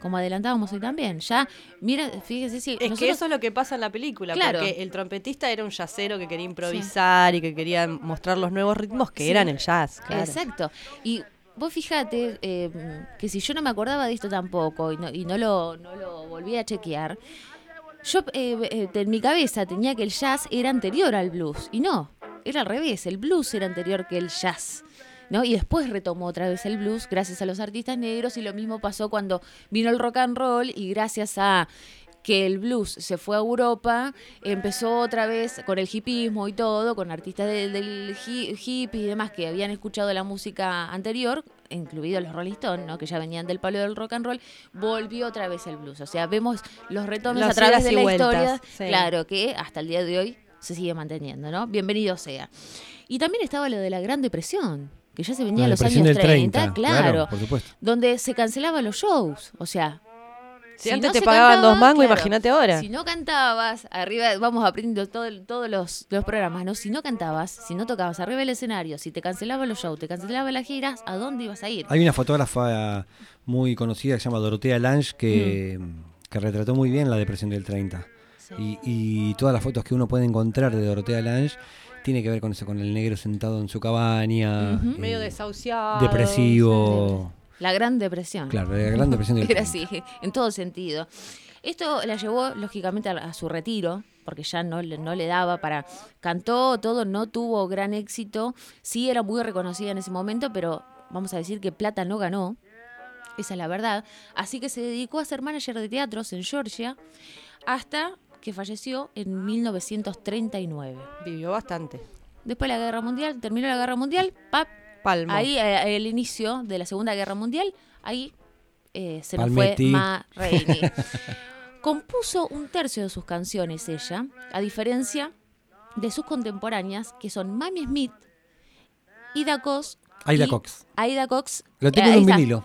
Como adelantábamos hoy también. Ya, mira, fíjese si. Es que nosotros- eso es lo que pasa en la película, Claro. porque el trompetista era un jazzero que quería improvisar y que quería mostrar los nuevos ritmos que Sí. eran el jazz, claro. Exacto. Y vos fíjate eh, que si yo no me acordaba de esto tampoco y no, y no, lo, no lo volví a chequear, yo eh, eh, en mi cabeza tenía que el jazz era anterior al blues. Y no, era al revés, el blues era anterior que el jazz. ¿No? Y después retomó otra vez el blues gracias a los artistas negros y lo mismo pasó cuando vino el rock and roll y gracias a que el blues se fue a Europa, empezó otra vez con el hipismo y todo, con artistas de- del hi- hippie y demás que habían escuchado la música anterior, incluidos los Rolling Stones, ¿no? que ya venían del palo del rock and roll, volvió otra vez el blues. O sea, vemos los retomes Las a través de la vueltas, historia, sí. claro, que hasta el día de hoy se sigue manteniendo, ¿no? Bienvenido sea. Y también estaba lo de la Gran Depresión, que ya se venía La en los años del 30, claro, por supuesto. donde se cancelaban los shows, o sea... Si antes no te pagaban cantaba, dos mangos, claro, imagínate ahora. Si no cantabas, arriba, vamos aprendiendo todo, todos los, los programas, ¿no? Si no cantabas, si no tocabas arriba del escenario, si te cancelaban los shows, te cancelaban las giras, ¿a dónde ibas a ir? Hay una fotógrafa muy conocida que se llama Dorotea Lange que, que retrató muy bien la depresión del 30. Y, y todas las fotos que uno puede encontrar de Dorotea Lange tiene que ver con eso, con el negro sentado en su cabaña. Eh, Medio desahuciado. Depresivo. La Gran Depresión. Claro, la gran depresión del [laughs] Era 30. así, en todo sentido. Esto la llevó, lógicamente, a, a su retiro, porque ya no, no le daba para... Cantó todo, no tuvo gran éxito. Sí era muy reconocida en ese momento, pero vamos a decir que plata no ganó. Esa es la verdad. Así que se dedicó a ser manager de teatros en Georgia hasta que falleció en 1939. Vivió bastante. Después de la Guerra Mundial, terminó la Guerra Mundial, pap, Palmo. Ahí, eh, el inicio de la Segunda Guerra Mundial, ahí eh, se nos Palmetti. fue Ma Rainey. [laughs] Compuso un tercio de sus canciones ella, a diferencia de sus contemporáneas, que son Mami Smith, Ida Cox. Aida Cox. Aida Cox. Lo tengo eh, en un vinilo.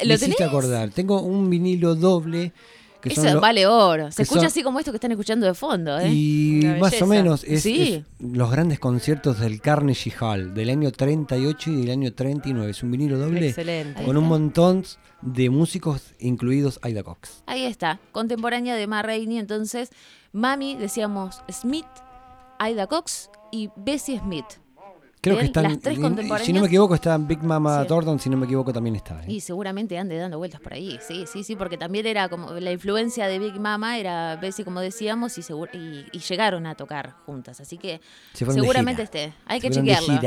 Me ¿Lo hiciste acordar. Tengo un vinilo doble. Que Eso son vale oro. Se escucha son- así como esto que están escuchando de fondo, ¿eh? Y más o menos es, Sí. es los grandes conciertos del Carnegie Hall del año 38 y del año 39. Es un vinilo doble Excelente. Con un montón de músicos, incluidos Aida Cox. Ahí está, contemporánea de Ma Rainey. Entonces, Mami, decíamos Smith, Aida Cox y Bessie Smith. Creo que están, las tres y- y contemporáneas. si no me equivoco, está Big Mama Sí. Thornton, si no me equivoco también está. ¿eh? Y seguramente ande dando vueltas por ahí, sí, sí, sí, porque también era como la influencia de Big Mama era Bessie, como decíamos, y, segur- y, y llegaron a tocar juntas, así que Se seguramente esté, hay Se que chequearlo.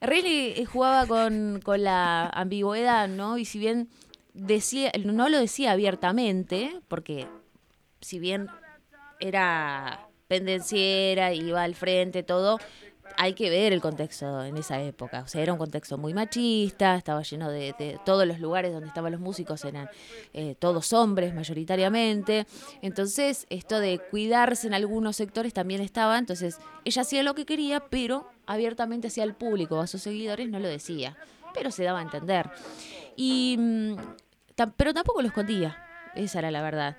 Riley eh, jugaba con, con la ambigüedad, ¿no? Y si bien decía, no lo decía abiertamente, porque si bien era pendenciera, iba al frente, todo, hay que ver el contexto en esa época. O sea, era un contexto muy machista, estaba lleno de, de todos los lugares donde estaban los músicos eran eh, todos hombres mayoritariamente. Entonces, esto de cuidarse en algunos sectores también estaba. Entonces, ella hacía lo que quería, pero abiertamente hacia el público, a sus seguidores, no lo decía. Pero se daba a entender. Y, mm, pero tampoco lo escondía. Esa era la verdad.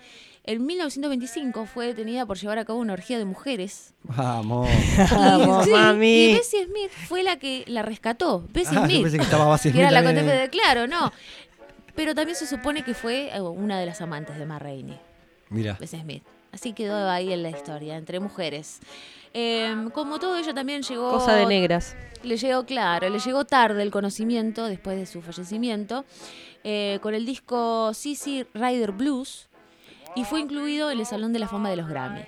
En 1925 fue detenida por llevar a cabo una orgía de mujeres Vamos. [laughs] Vamos, Sí, mami. Y Bessie Smith fue la que la rescató. Bessie Ah, yo Smith. pensé que estaba Bessie que era Smith la de Claro, no. Pero también se supone que fue eh, una de las amantes de Ma Rainey, Mira. Bessie Smith. Así quedó ahí en la historia, entre mujeres. Eh, como todo, ella también llegó. Cosa de negras. Le llegó, claro, le llegó tarde el conocimiento después de su fallecimiento, eh, con el disco CC Rider Blues y fue incluido en el Salón de la Fama de los Grammy.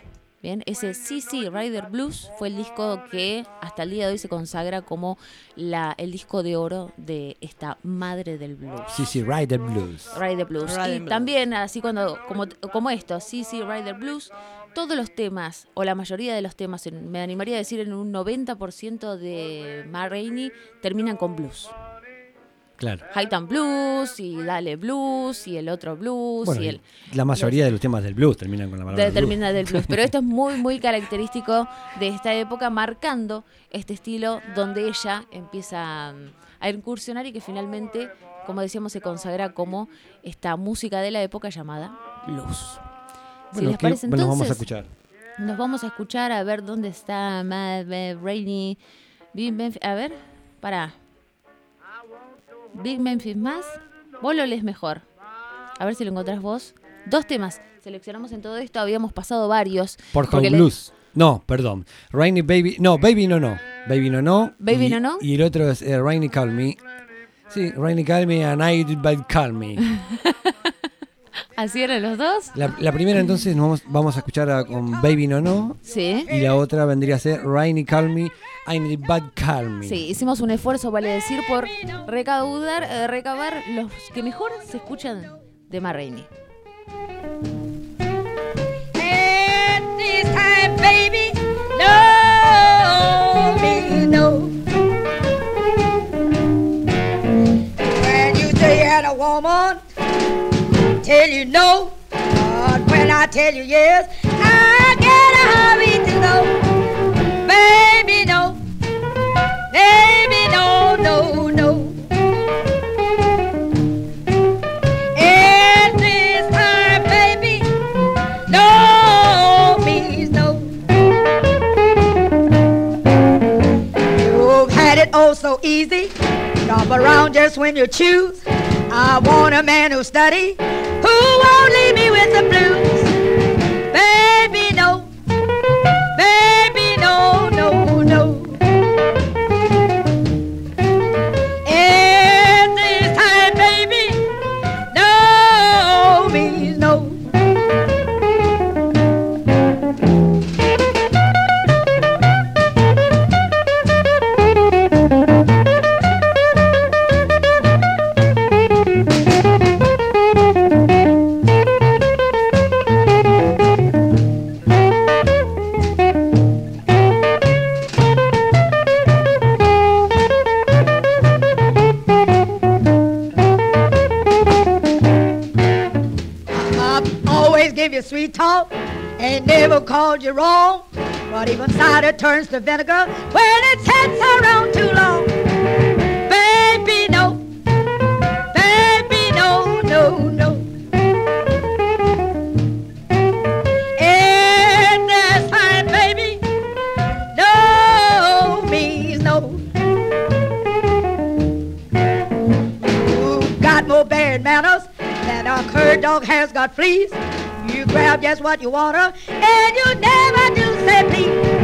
Bien, ese CC Rider Blues fue el disco que hasta el día de hoy se consagra como la, el disco de oro de esta madre del blues. Sí, Rider Blues. Rider Blues. Rider y Blues. también, así cuando, como, como esto, CC Rider Blues, todos los temas, o la mayoría de los temas, me animaría a decir en un 90% de Ma Rainey, terminan con blues. Claro. Hightown Blues, y Dale Blues, y el otro blues, Bueno, y el... la mayoría de los temas del blues terminan con la palabra de- blues. termina del blues. Pero esto es [laughs] muy, muy característico de esta época, marcando este estilo donde ella empieza mm, a incursionar y que finalmente, como decíamos, se consagra como esta música de la época llamada blues. Si les ¿qué- parece, bueno, nos vamos a entonces, escuchar. nos vamos a escuchar a ver dónde está Ma- Ma- Rainey. Big Memphis- a ver, para. Big Memphis más. Vos lo lees mejor. A ver si lo encontrás vos. Dos temas. Seleccionamos en todo esto. Habíamos pasado varios. Por le- Blues. No, perdón. Rainy Baby. No, Baby No No. Baby No No. Baby y, No No. Y el otro es eh, Rainy Call Me. Sí, Rainy Call Me and I Did Call Me. [laughs] ¿Así eran los dos? La, la primera entonces nos vamos, vamos a escuchar a- con Baby No No. Sí. Y la otra vendría a ser Rainy Call Me, I Need Bad Karma. Sí, hicimos un esfuerzo, vale decir, por recaudar, eh, recabar los que mejor se escuchan de Ma Rainey. baby, no, me no. When you say you a woman, tell you no, but when I tell you yes, I gotta hurry to go, baby, no. Baby, no, no, no. At this time, baby, no no. You've had it all so easy. Jump around just when you choose. I want a man who study, who won't leave me with the blues. sweet talk ain't never called you wrong. But even cider turns to vinegar when it's sits around too long. Baby, no. Baby, no, no, no. And that's fine, baby. No means no. Ooh, got more bad manners than a cur dog has got fleas. You grab just what you want to, and you never do say please.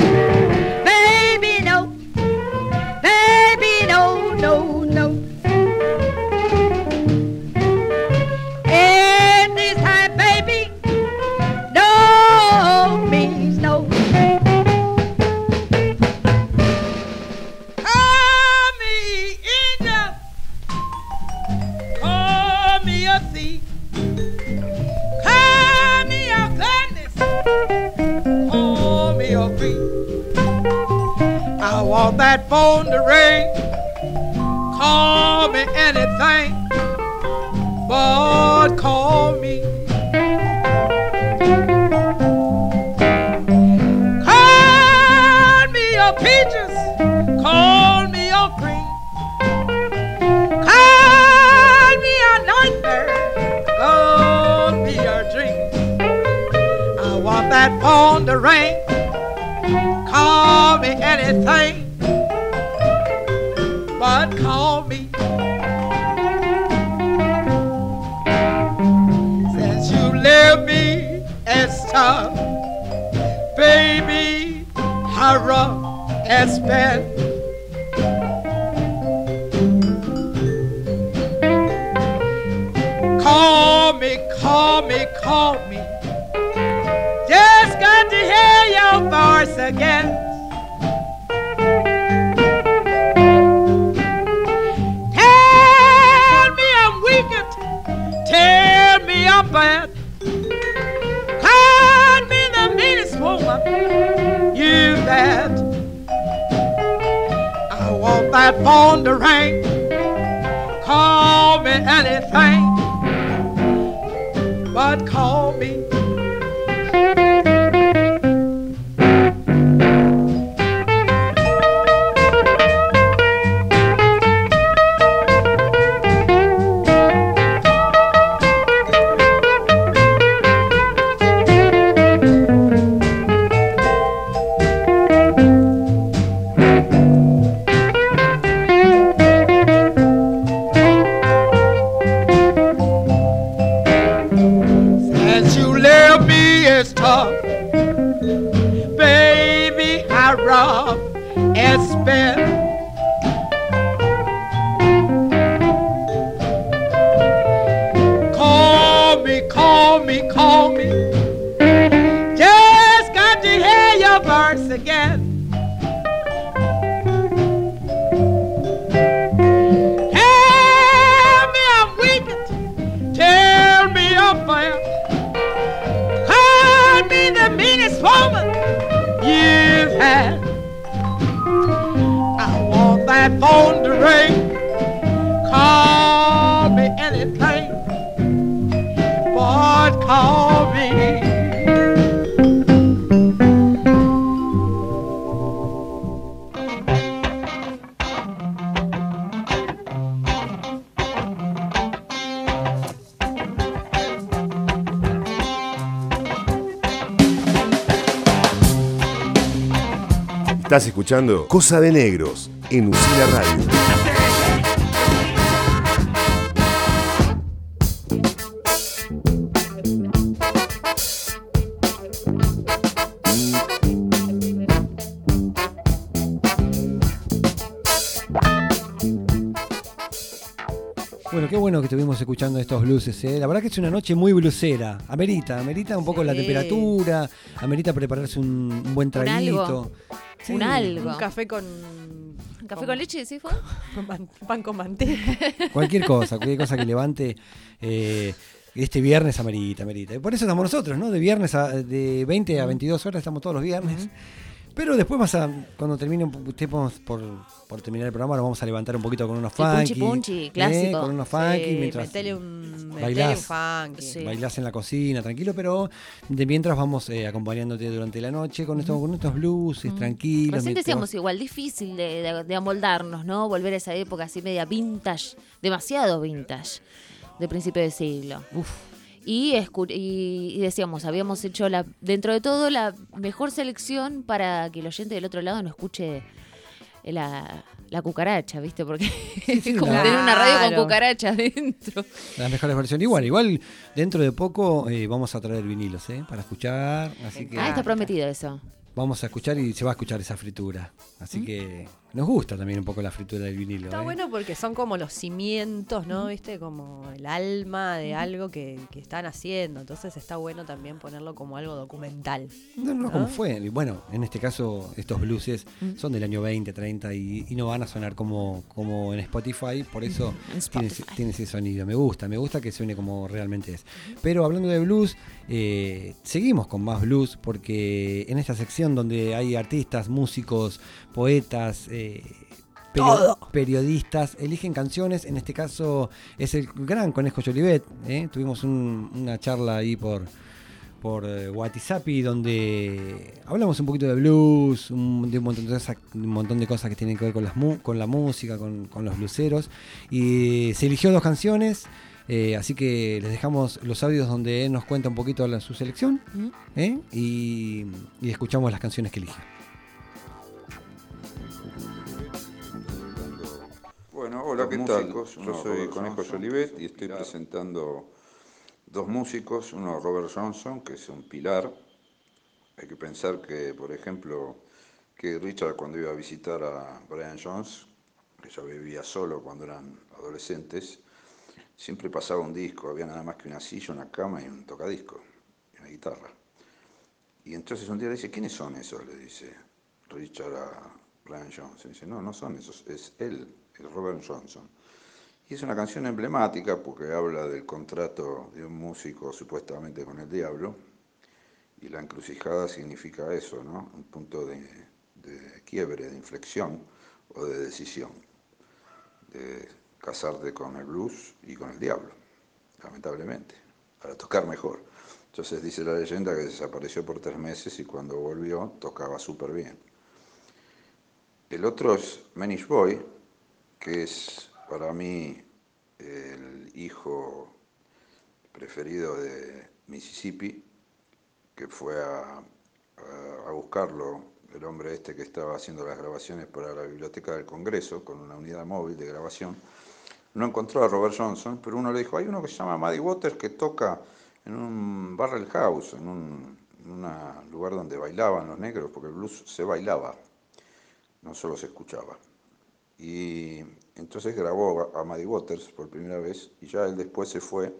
Estás escuchando Cosa de Negros en Usina Radio. Bueno, qué bueno que estuvimos escuchando estos blues. ¿eh? La verdad que es una noche muy blusera. Amerita, amerita un poco la temperatura, amerita prepararse un, un buen Un traguito. Sí. Un algo. Un café con. ¿Café con leche, sí fue? [laughs] con pan con manteca. [laughs] Cualquier cosa, cualquier cosa que levante. eh, este viernes amerita, amerita. Y por eso estamos nosotros, ¿no? De viernes a de 20 a 22 horas estamos todos los viernes. Pero después más a, cuando termine, estemos por, por terminar el programa, nos vamos a levantar un poquito con unos El punchi funky. punchi, ¿eh? clásico. Con unos funky Sí, mientras metele un, metele bailás. un funky. Sí. bailás en la cocina, tranquilo, pero de mientras vamos eh, acompañándote durante la noche con, estos, con estos blues, tranquilos. Recién mientras- decíamos igual, difícil de, de- de amoldarnos, ¿no? Volver a esa época así media vintage, demasiado vintage, de principio de siglo. Escu- y, y decíamos, habíamos hecho la dentro de todo la mejor selección para que el oyente del otro lado no escuche la, la cucaracha, ¿viste? Porque [laughs] es como tener una radio con cucarachas dentro. Las mejores versiones. Igual, igual, dentro de poco eh, vamos a traer vinilos, ¿eh? Para escuchar. Así que Ah, está prometido eso. vamos a escuchar y se va a escuchar esa fritura. Así que nos gusta también un poco la fritura del vinilo. Está ¿eh? bueno porque son como los cimientos, ¿no? ¿Viste? Como el alma de algo que, que están haciendo. Entonces está bueno también ponerlo como algo documental. No, no, ¿no? como fue. Bueno, en este caso, estos blueses son del año 20, 30 y, y no van a sonar como, como en Spotify, por eso [laughs] En tiene, tiene ese sonido. Me gusta, me gusta que suene como realmente es. Pero hablando de blues, eh, seguimos con más blues porque en esta sección donde hay artistas, músicos, poetas, eh, perio- periodistas eligen canciones. En este caso es el gran Conejo Jolivet. ¿eh? Tuvimos un- una charla ahí por, por eh, WhatsApp donde hablamos un poquito de blues, un, de un montón de, cosas, un montón de cosas que tienen que ver con, las mu- con la música, con, con los bluseros. Y se eligió dos canciones. eh, así que les dejamos los audios donde él nos cuenta un poquito la, su selección ¿eh? y, y escuchamos las canciones que elige. Bueno, hola, ¿qué tal? Yo uno soy Robert Conejo Johnson, Jolivet y estoy pilar. presentando dos músicos, uno Robert Johnson, que es un pilar. Hay que pensar que, por ejemplo, que Richard cuando iba a visitar a Brian Jones, que ya vivía solo cuando eran adolescentes, siempre pasaba un disco, había nada más que una silla, una cama y un tocadisco, y una guitarra. Y entonces un día le dice, ¿quiénes son esos? Le dice Richard a Brian Jones. Y dice, no, no son esos, es él, Robert Johnson. Y es una canción emblemática porque habla del contrato de un músico supuestamente con el diablo. Y la encrucijada significa eso, ¿no? Un punto de, quiebre, de inflexión o de decisión. De casarte con el blues y con el diablo, lamentablemente, para tocar mejor. Entonces dice la leyenda que desapareció por tres meses y cuando volvió tocaba súper bien. El otro es Manish Boy, que es para mí el hijo preferido de Mississippi, que fue a, buscarlo, el hombre este que estaba haciendo las grabaciones para la Biblioteca del Congreso, con una unidad móvil de grabación. No encontró a Robert Johnson, pero uno le dijo, hay uno que se llama Muddy Waters que toca en un barrel house, en un lugar donde bailaban los negros, porque el blues se bailaba, no solo se escuchaba. Y entonces grabó a Muddy Waters por primera vez y ya él después se fue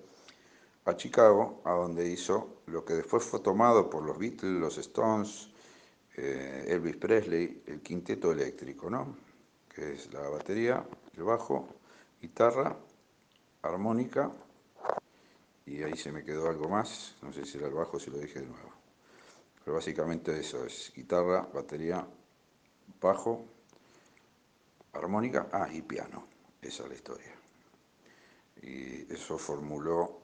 a Chicago, a donde hizo lo que después fue tomado por los Beatles, los Stones, eh, Elvis Presley, el quinteto eléctrico, ¿no? Que es la batería, el bajo, guitarra, armónica, y ahí se me quedó algo más, no sé si era el bajo, si lo dije de nuevo. Pero básicamente eso es guitarra, batería, bajo, armónica, ah, y piano. Esa es la historia. Y eso formuló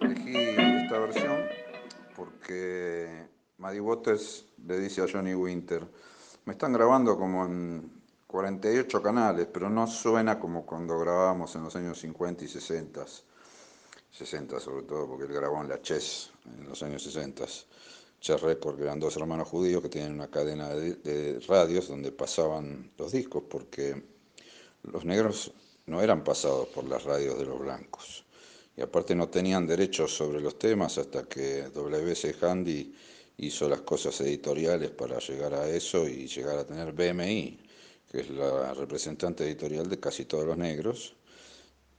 Elegí esta versión porque Maddie Waters le dice a Johnny Winter, me están grabando como en 48 canales, pero no suena como cuando grabábamos en los años 50 y 60. 60 sobre todo, porque él grabó en la Chess en los años 60. Chess Record, que eran dos hermanos judíos que tenían una cadena de, de radios donde pasaban los discos, porque los negros no eran pasados por las radios de los blancos. Y aparte no tenían derechos sobre los temas hasta que W.C. Handy hizo las cosas editoriales para llegar a eso y llegar a tener BMI, que es la representante editorial de casi todos los negros,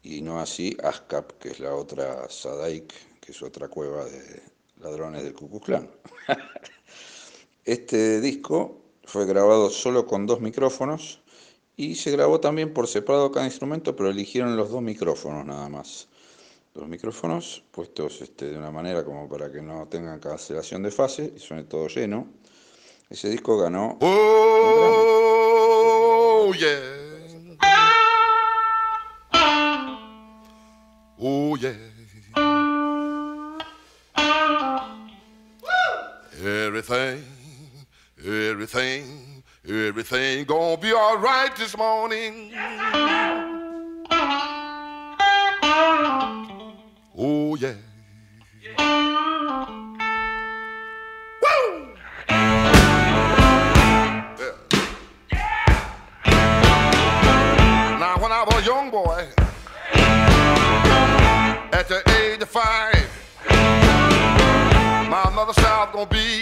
y no así ASCAP, que es la otra Sadaik, que es otra cueva de ladrones del Ku Klux. [laughs] Este disco fue grabado solo con dos micrófonos y se grabó también por separado cada instrumento, pero eligieron los dos micrófonos nada más. Los micrófonos puestos este, de una manera como para que no tengan cancelación de fase y suene todo lleno. Ese disco ganó. Oh. Oh. Everything, everything, everything gonna be all right this morning. Oh, yeah. I was a young boy, at the age of five, my mother said I was gonna be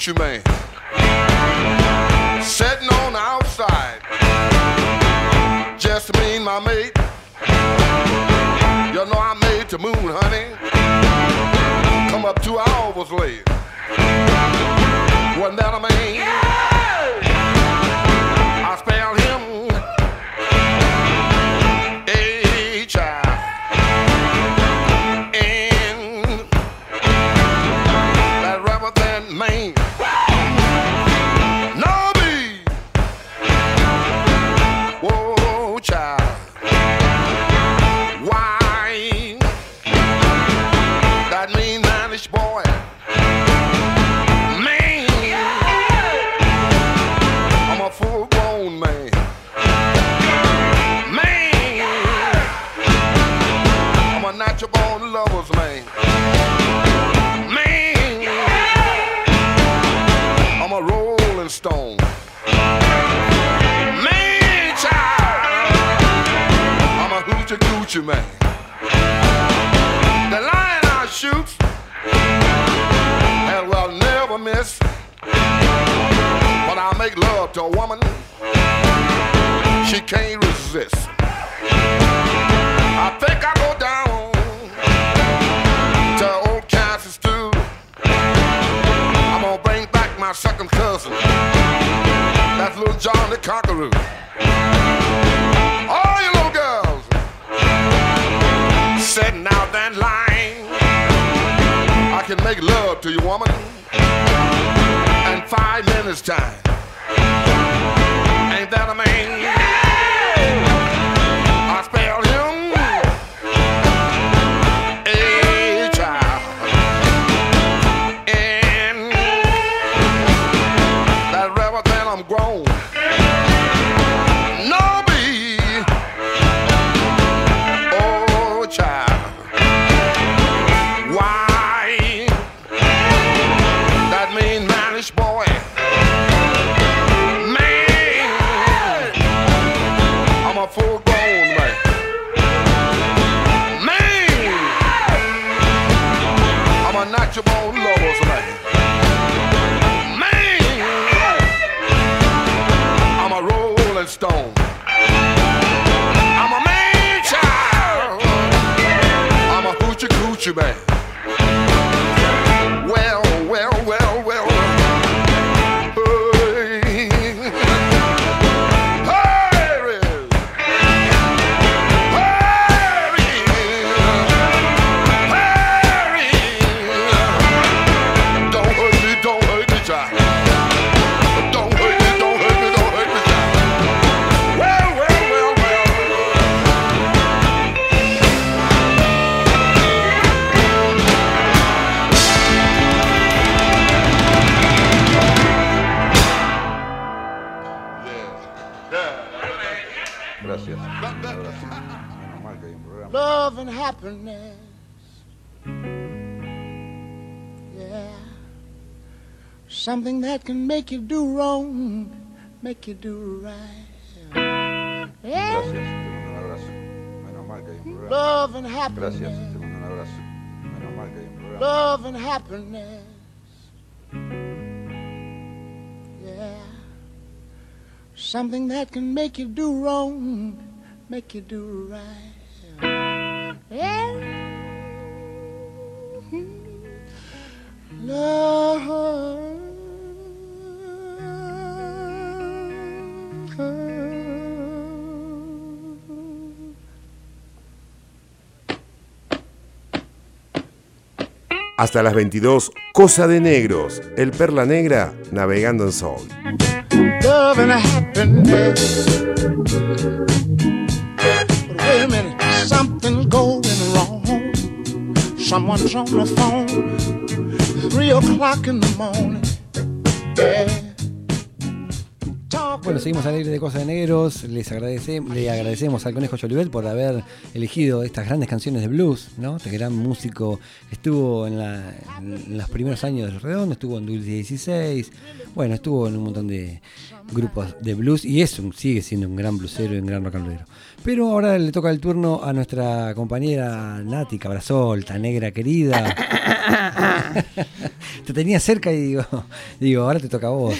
coochie man sitting on the outside. Just me and my mate. You know I made the moon, honey. Come up two hours late. Wasn't that a man? Yeah. I spelled him H I N. That rather than man. That can make you do wrong, make you do right. Yeah. Gracias. Eh? Te mando un abrazo. Menos mal que hay un programa. Love and Gracias. happiness. Te mando un abrazo. Menos mal que hay un programa. Love and happiness. Yeah. Something that can make you do wrong, make you do right. Hasta las 22, Cosa de Negros, el Perla Negra navegando en wrong. Someone's on the phone, three o'clock in the morning. Yeah. Bueno, seguimos al aire de Cosas de Negros. Les agradece, le agradecemos al Conejo Jolivet por haber elegido estas grandes canciones de blues, ¿no? Este gran músico estuvo en, la- en los primeros años del Redondo, estuvo en Dulce 16, bueno, estuvo en un montón de grupos de blues y es un, sigue siendo un gran bluesero y un gran rock and rollero. Pero ahora le toca el turno a nuestra compañera Nati Cabrazol, tan negra querida. [coughs] [laughs] te tenía cerca y digo, digo, ahora te toca a vos.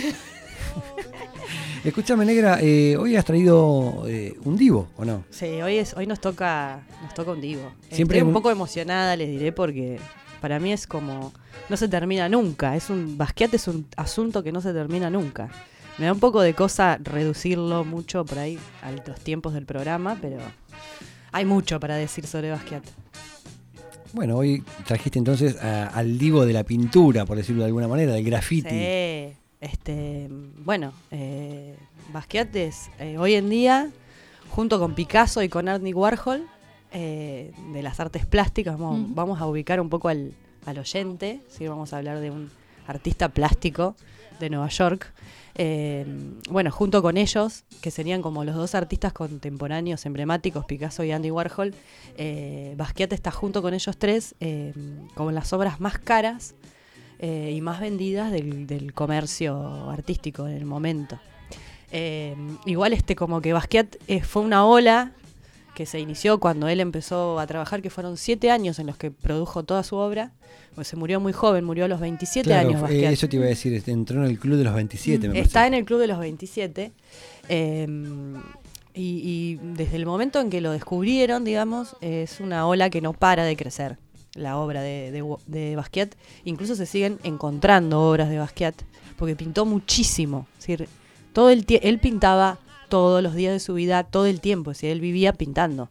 Escúchame, negra, eh, hoy has traído eh, un divo, ¿o no? Sí, hoy, es, hoy nos toca nos toca un divo. Siempre Estoy un un- poco emocionada, les diré, porque para mí es como... No se termina nunca. Es un Basquiat es un asunto que no se termina nunca. Me da un poco de cosa reducirlo mucho por ahí a los tiempos del programa, pero hay mucho para decir sobre Basquiat. Bueno, hoy trajiste entonces a- al divo de la pintura, por decirlo de alguna manera, del graffiti. Sí, este, bueno, eh, Basquiat es eh, hoy en día, junto con Picasso y con Andy Warhol, eh, de las artes plásticas, vamos, a ubicar un poco al, al oyente, ¿sí? vamos a hablar de un artista plástico de Nueva York. Eh, bueno, junto con ellos, que serían como los dos artistas contemporáneos emblemáticos, Picasso y Andy Warhol, eh, Basquiat está junto con ellos tres eh, como las obras más caras eh, y más vendidas del, del comercio artístico en el momento. Eh, igual este como que Basquiat eh, fue una ola que se inició cuando él empezó a trabajar, que fueron siete años en los que produjo toda su obra. Pues se murió muy joven, murió a los 27 Claro, años. Basquiat. eso te iba a decir, este, entró en el club de los 27, me Está en el club de los 27. eh, y, y desde el momento en que lo descubrieron, digamos, es una ola que no para de crecer, la obra de, de, de Basquiat. Incluso se siguen encontrando obras de Basquiat, porque pintó muchísimo. Es decir, todo el él pintaba todos los días de su vida, todo el tiempo. Es decir, él vivía pintando.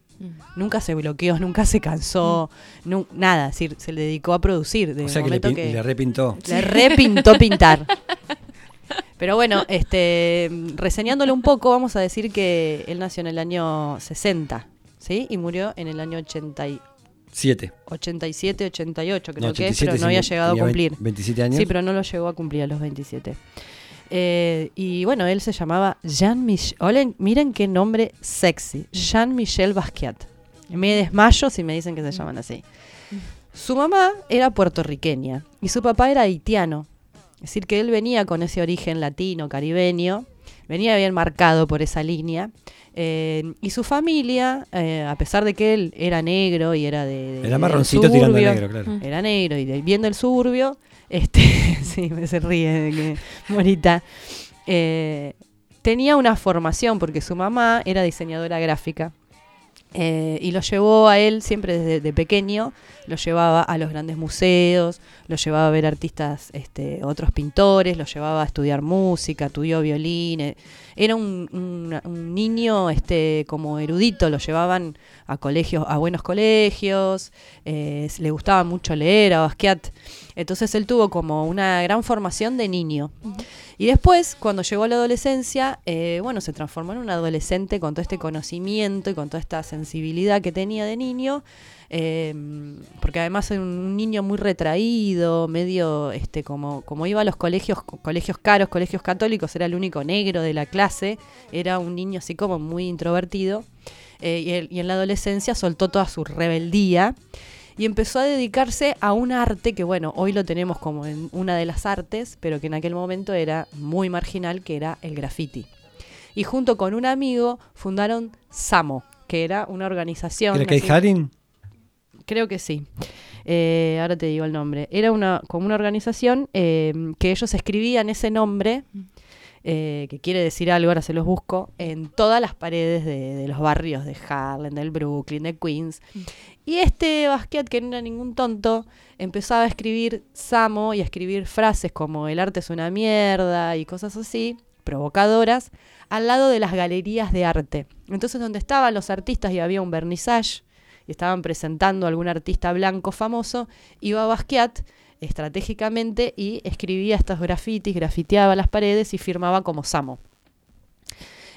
Nunca se bloqueó, nunca se cansó, nu- nada. Es decir, se le dedicó a producir. Desde O sea el que le, que le repintó. le repintó pintar. [laughs] Pero bueno, este, reseñándolo un poco, vamos a decir que él nació en el año 60, ¿sí? Y murió en el año 80 y- Siete. 87, 88, creo No, que es, 87 pero no había llegado a cumplir. 20 27 años. Sí, pero no lo llegó a cumplir a los 27. Eh, y bueno, él se llamaba Jean-Michel. Miren qué nombre sexy. Jean-Michel Basquiat. Me desmayo si me dicen que se llaman así. Su mamá era puertorriqueña y su papá era haitiano. Es decir, que él venía con ese origen latino, caribeño, venía bien marcado por esa línea. Eh, y su familia, eh, a pesar de que él era negro y era de... de- Era marroncito tirando a suburbio, negro, claro. Era negro y de- bien del suburbio, este, [laughs] sí, me se ríe de que [laughs] Morita. Eh, tenía una formación porque su mamá era diseñadora gráfica. Eh, y lo llevó a él siempre desde de pequeño, lo llevaba a los grandes museos, lo llevaba a ver artistas, este, otros pintores, lo llevaba a estudiar música, estudió violín. eh, Era un, un- un niño este, como erudito, lo llevaban a colegios, a buenos colegios, eh, le gustaba mucho leer a Basquiat. Entonces él tuvo como una gran formación de niño. Y después, cuando llegó a la adolescencia, bueno, se transformó en un adolescente con todo este conocimiento y con toda esta sensibilidad que tenía de niño, eh, porque además era un niño muy retraído, medio, este, como, como iba a los colegios, co- colegios caros, colegios católicos, era el único negro de la clase, era un niño así como muy introvertido, eh, y, en la adolescencia soltó toda su rebeldía y empezó a dedicarse a un arte que, bueno, hoy lo tenemos como una de las artes, pero que en aquel momento era muy marginal, que era el graffiti. Y junto con un amigo fundaron Samo, que era una organización... ¿Era Kate Haring? Creo que sí. Eh, ahora te digo el nombre. Era una, como una organización eh, que ellos escribían ese nombre, eh, que quiere decir algo, ahora se los busco, en todas las paredes de, de los barrios de Harlem, del Brooklyn, de Queens. Y este Basquiat, que no era ningún tonto, empezaba a escribir Samo y a escribir frases como el arte es una mierda y cosas así, provocadoras, al lado de las galerías de arte. Entonces, donde estaban los artistas y había un vernissage, y estaban presentando a algún artista blanco famoso, iba Basquiat estratégicamente y escribía estos grafitis, grafiteaba las paredes y firmaba como Samo.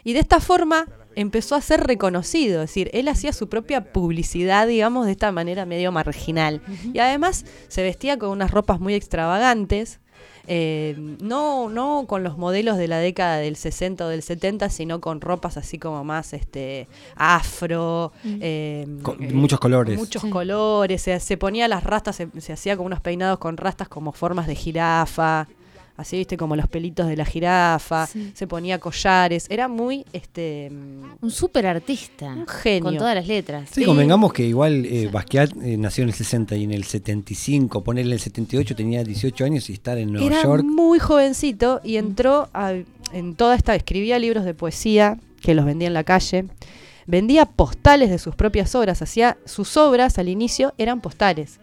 Y de esta forma empezó a ser reconocido, es decir, él hacía su propia publicidad, digamos, de esta manera medio marginal. Y además se vestía con unas ropas muy extravagantes, eh, no, no con los modelos de la década del 60 o del 70, sino con ropas así como más este afro, eh, Con eh, muchos colores. muchos colores, se, se ponía las rastas, se, se hacía como unos peinados con rastas como formas de jirafa, así viste como los pelitos de la jirafa, Sí. se ponía collares, era muy este Un súper artista. Un genio. Con todas las letras. Sí, convengamos que igual eh, Basquiat eh, nació en el 60 y en el 75, ponerle en el 78 tenía 18 años y estar en Nueva era York. muy jovencito y entró a- en toda esta, escribía libros de poesía que los vendía en la calle, vendía postales de sus propias obras, hacía sus obras al inicio eran postales.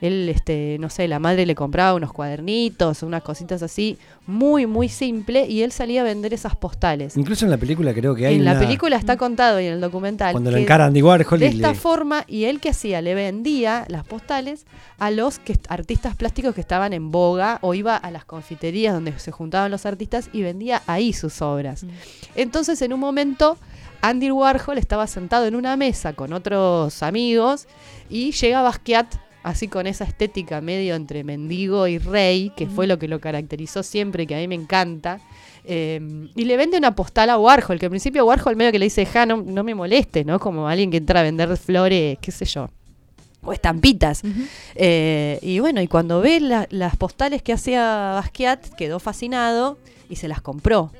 Él, este, no sé, la madre le compraba unos cuadernitos, unas cositas así, muy, muy simple, y él salía a vender esas postales. Incluso en la película creo que hay En la película está contado y en el documental. Cuando lo encara Andy Warhol De esta le- forma, y él que hacía, le vendía las postales a los que, artistas plásticos que estaban en boga o iba a las confiterías donde se juntaban los artistas y vendía ahí sus obras. Entonces, en un momento, Andy Warhol estaba sentado en una mesa con otros amigos y llega Basquiat así con esa estética medio entre mendigo y rey, que fue lo que lo caracterizó siempre, que a mí me encanta. Eh, y le vende una postal a Warhol, que al principio Warhol medio que le dice, ja, no, no me moleste, ¿no? Como alguien que entra a vender flores, qué sé yo. O estampitas. Eh, y bueno, y cuando ve la- las postales que hacía Basquiat, quedó fascinado y se las compró.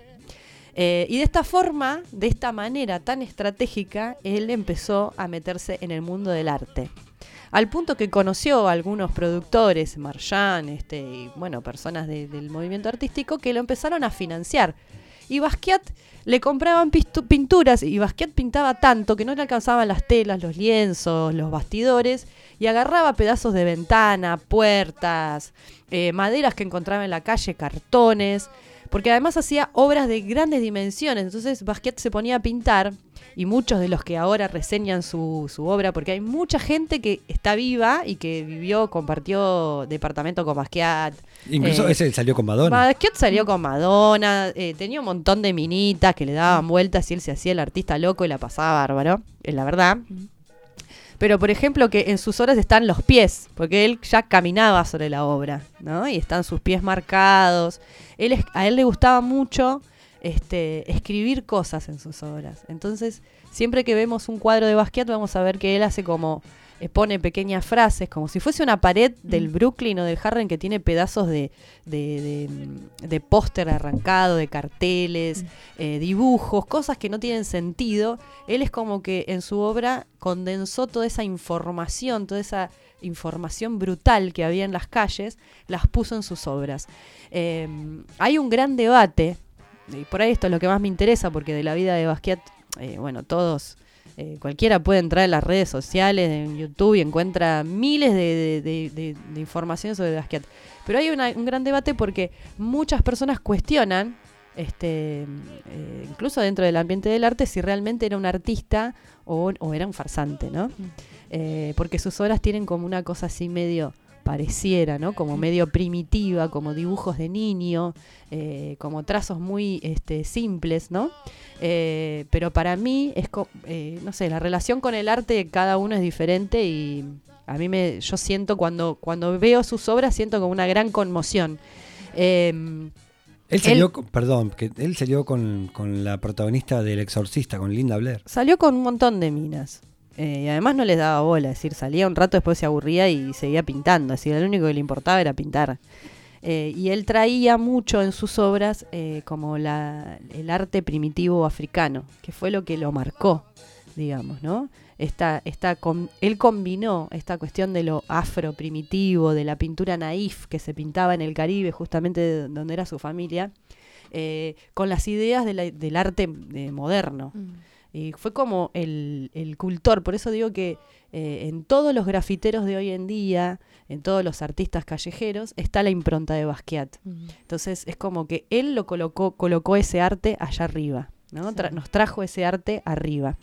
Eh, y de esta forma, de esta manera tan estratégica, él empezó a meterse en el mundo del arte. Al punto que conoció a algunos productores, Marchand, este, y bueno, personas de- del movimiento artístico, que lo empezaron a financiar. Y Basquiat le compraban pinturas y Basquiat pintaba tanto que no le alcanzaban las telas, los lienzos, los bastidores y agarraba pedazos de ventana, puertas, eh, maderas que encontraba en la calle, cartones, porque además hacía obras de grandes dimensiones. Entonces Basquiat se ponía a pintar y muchos de los que ahora reseñan su, su obra, porque hay mucha gente que está viva y que vivió, compartió departamento con Basquiat. Incluso Eh, ese salió con Madonna. Basquiat salió con Madonna, eh, tenía un montón de minitas que le daban vueltas y él se hacía el artista loco y la pasaba bárbaro, es la verdad. Pero, por ejemplo, que en sus obras están los pies, porque él ya caminaba sobre la obra, ¿no? Y están sus pies marcados. Él, es- a él le gustaba mucho este, escribir cosas en sus obras. Entonces, siempre que vemos un cuadro de Basquiat, vamos a ver que él hace como eh, pone pequeñas frases, como si fuese una pared del Brooklyn o del Harlem que tiene pedazos de, de, de, mm, de póster arrancado, de carteles, eh, dibujos, cosas que no tienen sentido. Él es como que en su obra condensó toda esa información, toda esa información brutal que había en las calles, las puso en sus obras. Eh, hay un gran debate, y por ahí esto es lo que más me interesa, porque de la vida de Basquiat, eh, bueno, todos, eh, cualquiera puede entrar en las redes sociales, en YouTube, y encuentra miles de, de- de- de- de información sobre Basquiat. Pero hay una- un gran debate porque muchas personas cuestionan, este, eh, incluso dentro del ambiente del arte, si realmente era un artista o, o era un farsante, ¿no? Eh, porque sus obras tienen como una cosa así medio pareciera, ¿no? Como medio primitiva, como dibujos de niño, eh, como trazos muy este, simples, ¿no? Eh, pero para mí es, eh, no sé, la relación con el arte de cada uno es diferente y a mí me, yo siento cuando, cuando veo sus obras siento como una gran conmoción. Eh, Él salió, con- perdón, que él salió con, con la protagonista del Exorcista, con Linda Blair. Salió con un montón de minas. Eh, y además no les daba bola, es decir, salía un rato, después se aburría y seguía pintando. Es decir, lo único que le importaba era pintar. Eh, y él traía mucho en sus obras eh, como la, el arte primitivo africano, que fue lo que lo marcó, digamos, ¿no? Esta, esta él combinó esta cuestión de lo afro primitivo, de la pintura naif que se pintaba en el Caribe, justamente de donde era su familia, con las ideas del arte moderno. Y fue como el, el cultor, por eso digo que eh, en todos los grafiteros de hoy en día, en todos los artistas callejeros, está la impronta de Basquiat. Entonces es como que él lo colocó, colocó ese arte allá arriba, ¿no? Tra- nos trajo ese arte arriba.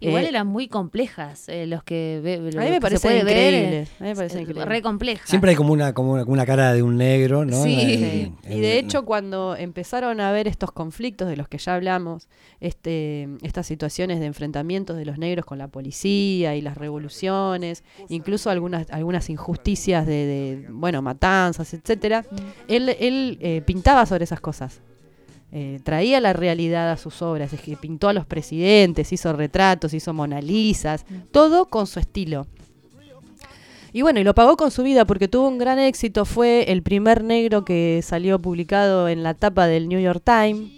Igual Eh, eran muy complejas eh, los que ve, lo A mí me que se parecen puede ver, eh, a mí me parecen eh, increíbles. Re complejas. Siempre hay como una, como una, como una cara de un negro, ¿no? Sí, y de hecho cuando empezaron a haber estos conflictos de los que ya hablamos, este, estas situaciones de enfrentamientos de los negros con la policía y las revoluciones, incluso algunas, algunas injusticias de, de, bueno, matanzas, etcétera, él, él eh, pintaba sobre esas cosas. Eh, traía la realidad a sus obras, es que pintó a los presidentes, hizo retratos, hizo Mona Lisas, todo con su estilo. Y bueno, y lo pagó con su vida porque tuvo un gran éxito. Fue el primer negro que salió publicado en la tapa del New York Times.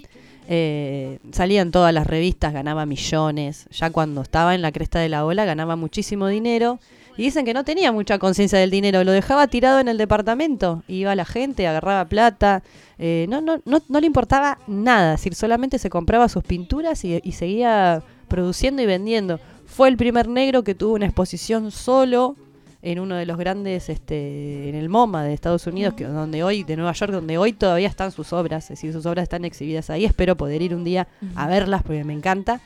Eh, salía en todas las revistas, ganaba millones. Ya cuando estaba en la cresta de la ola ganaba muchísimo dinero. Y dicen que no tenía mucha conciencia del dinero, lo dejaba tirado en el departamento. Iba la gente, agarraba plata. eh, no, no, no, no le importaba nada, es decir, solamente se compraba sus pinturas y, y seguía produciendo y vendiendo. Fue el primer negro que tuvo una exposición solo en uno de los grandes, este, en el MoMA de Estados Unidos, que, donde hoy, de Nueva York, donde hoy todavía están sus obras, es decir, sus obras están exhibidas ahí. Espero poder ir un día a verlas porque me encanta.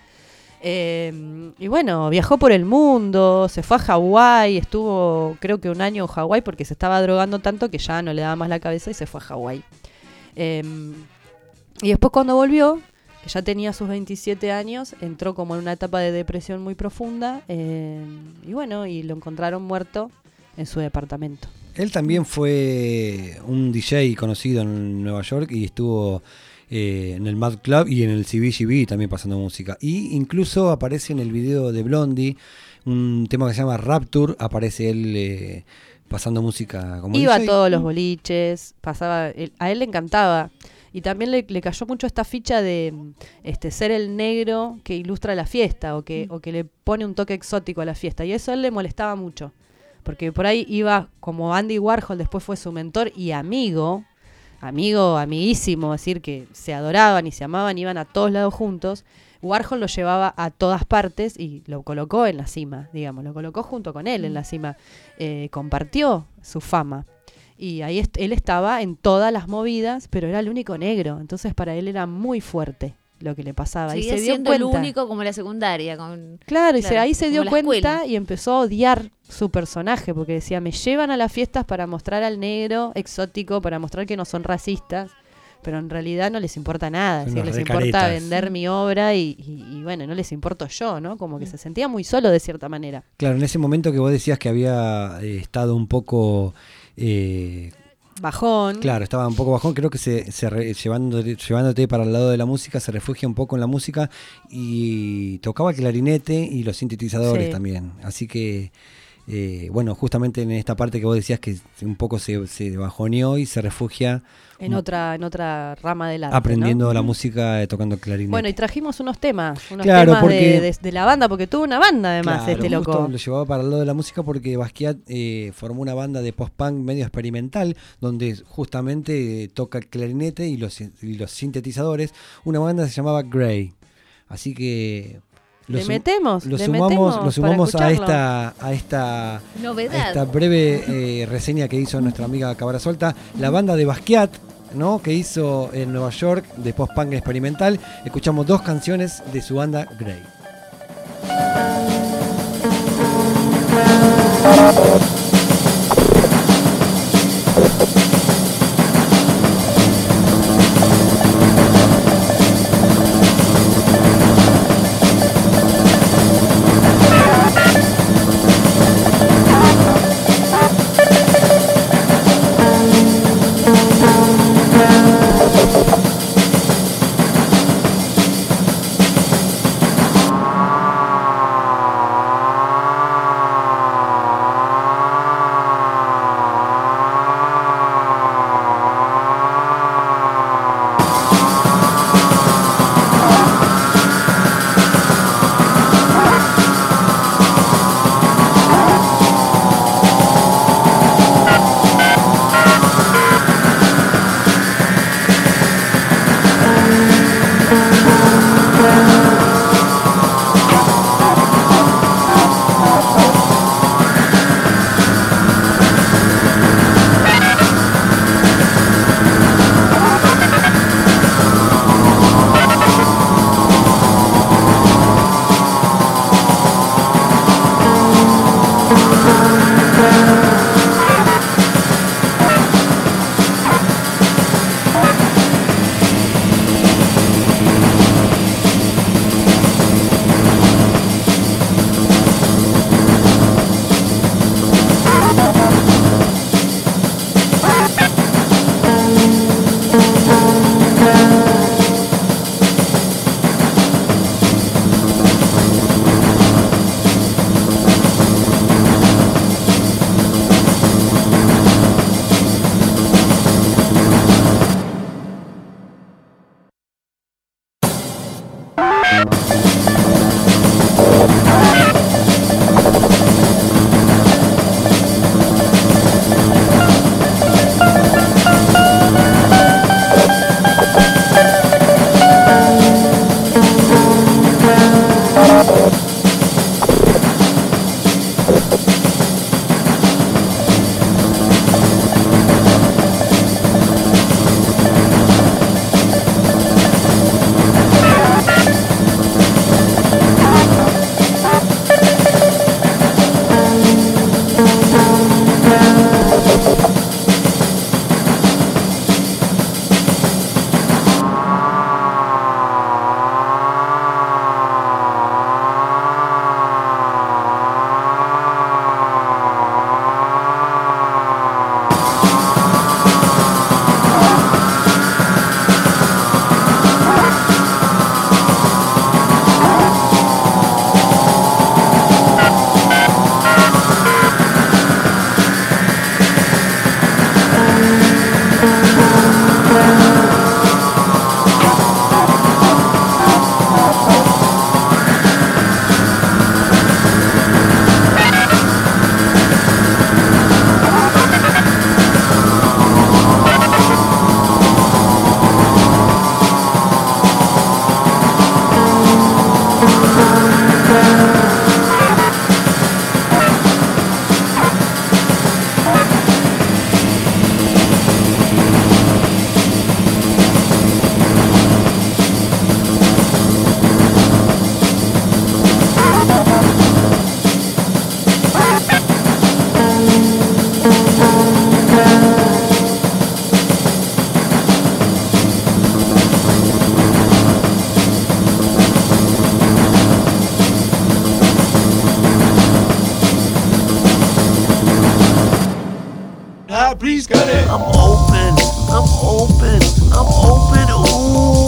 Eh, y bueno, viajó por el mundo, se fue a Hawái, estuvo creo que un año en Hawái porque se estaba drogando tanto que ya no le daba más la cabeza y se fue a Hawái. Eh, y después cuando volvió, que ya tenía sus 27 años, entró como en una etapa de depresión muy profunda eh, y bueno, y lo encontraron muerto en su departamento. Él también fue un DJ conocido en Nueva York y estuvo eh, en el Mad Club y en el CBGB también pasando música. Y incluso aparece en el video de Blondie, un tema que se llama Rapture, aparece él eh, pasando música como Iba a todos los boliches, pasaba, él- a él le encantaba. Y también le, le cayó mucho esta ficha de este ser el negro que ilustra la fiesta o que, o que le pone un toque exótico a la fiesta. Y eso a él le molestaba mucho. Porque por ahí iba como Andy Warhol, después fue su mentor y amigo, amigo, amiguísimo, es decir, que se adoraban y se amaban, iban a todos lados juntos. Warhol lo llevaba a todas partes y lo colocó en la cima, digamos, lo colocó junto con él en la cima. Eh, compartió su fama. Y ahí él estaba en todas las movidas, pero era el único negro. Entonces para él era muy fuerte lo que le pasaba. y se dio cuenta. el único como la secundaria. Con, Claro, y se- ahí se dio cuenta escuela. y empezó a odiar su personaje, porque decía, me llevan a las fiestas para mostrar al negro exótico, para mostrar que no son racistas, pero en realidad no les importa nada, decir, les importa vender mi obra y, y- y bueno, no les importo yo, ¿no? Como que se sentía muy solo de cierta manera. Claro, en ese momento que vos decías que había eh, estado un poco... eh, Bajón. Claro, estaba un poco bajón, creo que se, se re- llevándote, llevándote para el lado de la música, se refugia un poco en la música y tocaba el clarinete y los sintetizadores Sí. también. Así que, eh, bueno, justamente en esta parte que vos decías que un poco se, se bajoneó y se refugia En otra, en otra rama del arte. aprendiendo ¿no? la música eh, tocando el clarinete. Bueno, y trajimos unos temas, unos Claro, temas de, porque- de- de la banda, porque tuvo una banda además Claro, este justo loco. Lo llevaba para el lado de la música porque Basquiat eh, formó una banda de post-punk medio experimental donde justamente eh, toca el clarinete y los, y los sintetizadores. Una banda se llamaba Grey. Así que lo, Le metemos, lo le sumamos, metemos lo sumamos a esta, a esta a Novedad. esta breve eh, reseña que hizo nuestra amiga Cabra Suelta, la banda de Basquiat, ¿no? que hizo en Nueva York de post-punk experimental. Escuchamos dos canciones de su banda Grey. please cut it. I'm open, I'm open, I'm open, ooh.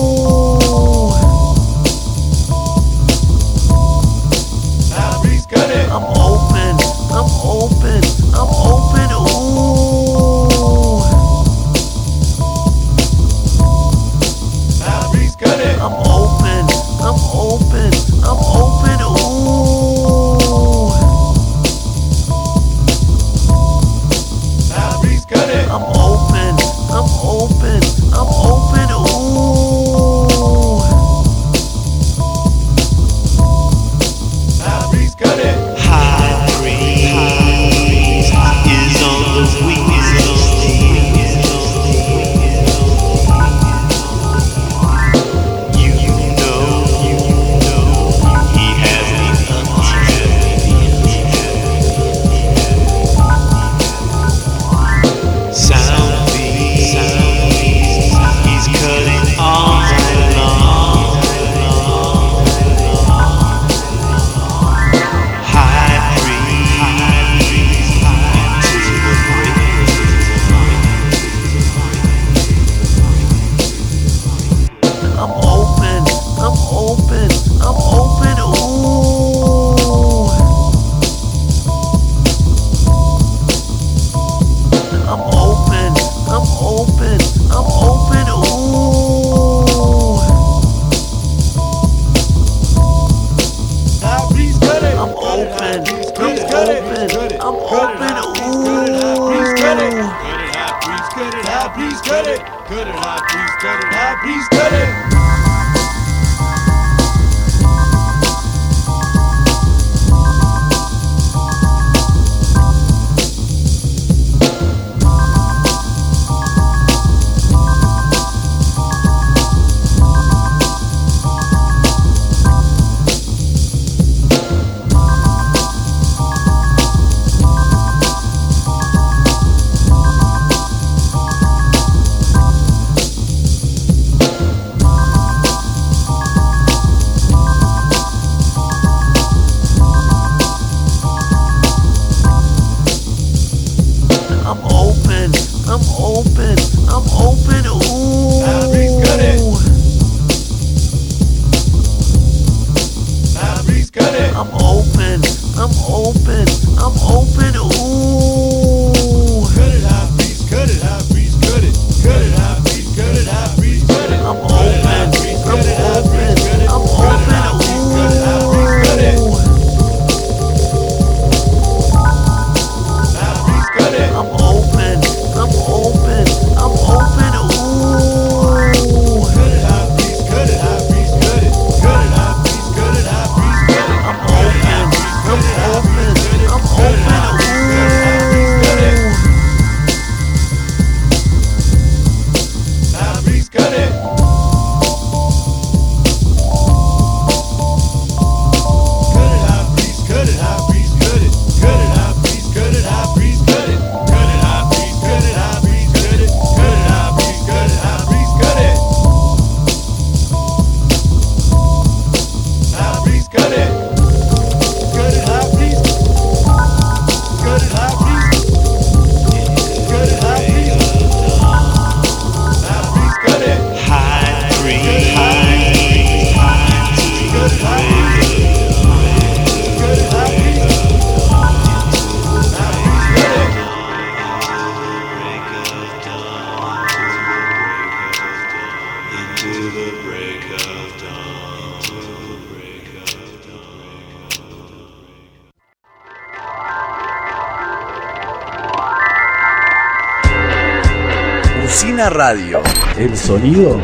sonido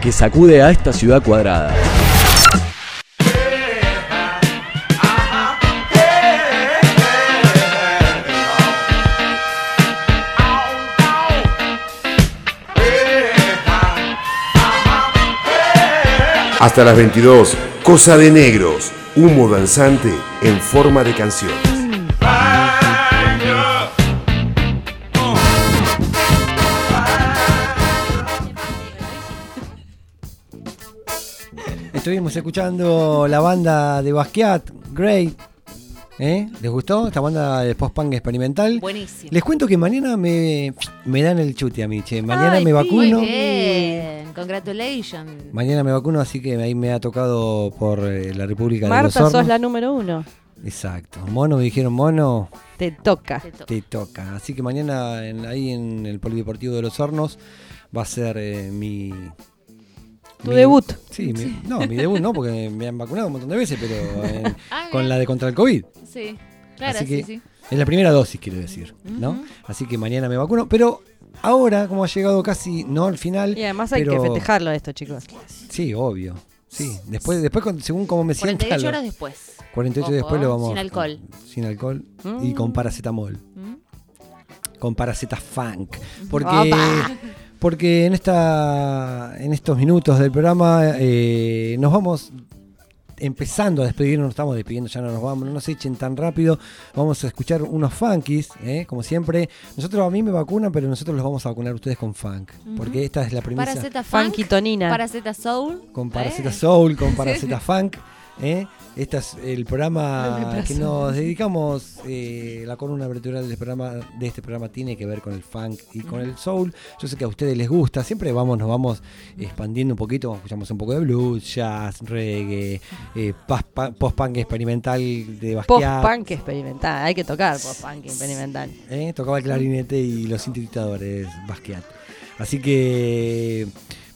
que sacude a esta ciudad cuadrada. Hasta las 22, Cosa de Negros, humo danzante en forma de canción. estuvimos escuchando la banda de Basquiat, Grey. ¿Eh? ¿Les gustó esta banda de post-punk experimental? Buenísimo. Les cuento que mañana me, me dan el chute a mí, che. Mañana Ay, me vacuno. Muy bien. Congratulations. Mañana me vacuno, así que ahí me ha tocado por eh, la República Marta, de los Marta, sos la número uno. Exacto. Mono, me dijeron mono. Te toca. Te toca. Así que mañana ahí en el Polideportivo de los Hornos va a ser eh, mi tu mi- debut. Sí, mi- no, mi debut no, porque me han vacunado un montón de veces, pero [laughs] en- Ah, con la de contra el COVID. Sí, claro, Así sí, que sí. es la primera dosis, quiero decir, ¿no? Así que mañana me vacuno, pero ahora, como ha llegado casi, no al final. Y además hay pero- que festejarlo esto, chicos. Sí, obvio. Sí, después, después según cómo me sienta. 48 lo- horas después. 48 Ojo, después lo vamos. Sin alcohol. Sin alcohol y Mm. con paracetamol. Mm. Con paraceta funk. Porque, Opa. Porque en esta en estos minutos del programa eh, nos vamos empezando a despedirnos, nos estamos despidiendo, ya no nos vamos, no nos echen tan rápido. Vamos a escuchar unos funkies, ¿eh? como siempre. Nosotros a mí me vacunan, pero nosotros los vamos a vacunar a ustedes con funk. Porque esta es la premisa. Paraceta funk. Funky Tonina. Paraceta soul. Con ¿eh? Paraceta Soul, con. Paraceta [laughs] Funk. ¿eh? Este es el programa [laughs] que nos dedicamos. eh, la columna vertebral del programa, de este programa tiene que ver con el funk y con el soul. Yo sé que a ustedes les gusta. Siempre vamos, nos vamos expandiendo un poquito. Escuchamos un poco de blues, jazz, reggae, eh, post-punk experimental de Basquiat. Post-punk experimental. Hay que tocar post-punk experimental. ¿eh? Tocaba el clarinete y los sintetizadores Basquiat. Así que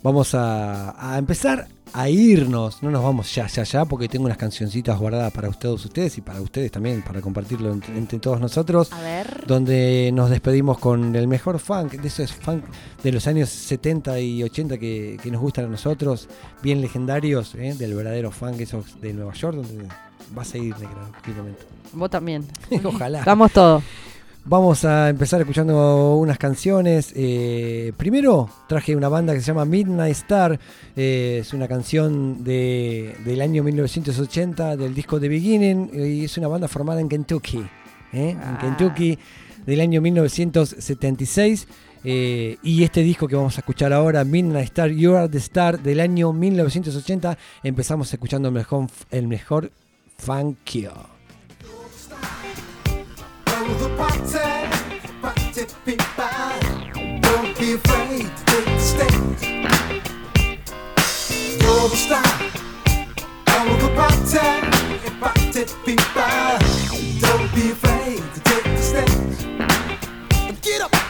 vamos a, a empezar a irnos. No nos vamos ya, ya, ya, porque tengo unas cancioncitas guardadas para todos ustedes y para ustedes también, para compartirlo entre, entre todos nosotros. A ver. Donde nos despedimos con el mejor funk, de esos funk de los años 70 y 80 que, que nos gustan a nosotros, bien legendarios, ¿eh? del verdadero funk, esos de Nueva York, donde vas a ir, cualquier momento. Vos también. [laughs] Ojalá. Vamos todos. Vamos a empezar escuchando unas canciones. Eh, primero traje una banda que se llama Midnight Star. Eh, es una canción de, del año 1980 del disco The Beginning. Y es una banda formada en Kentucky. ¿eh? Ah. En Kentucky del año 1976. Eh, y este disco que vamos a escuchar ahora, Midnight Star, You Are the Star, del año 1980, empezamos escuchando el mejor, el mejor funkio. Afraid to. You're the star. People. Don't be afraid to take the stage. Get up.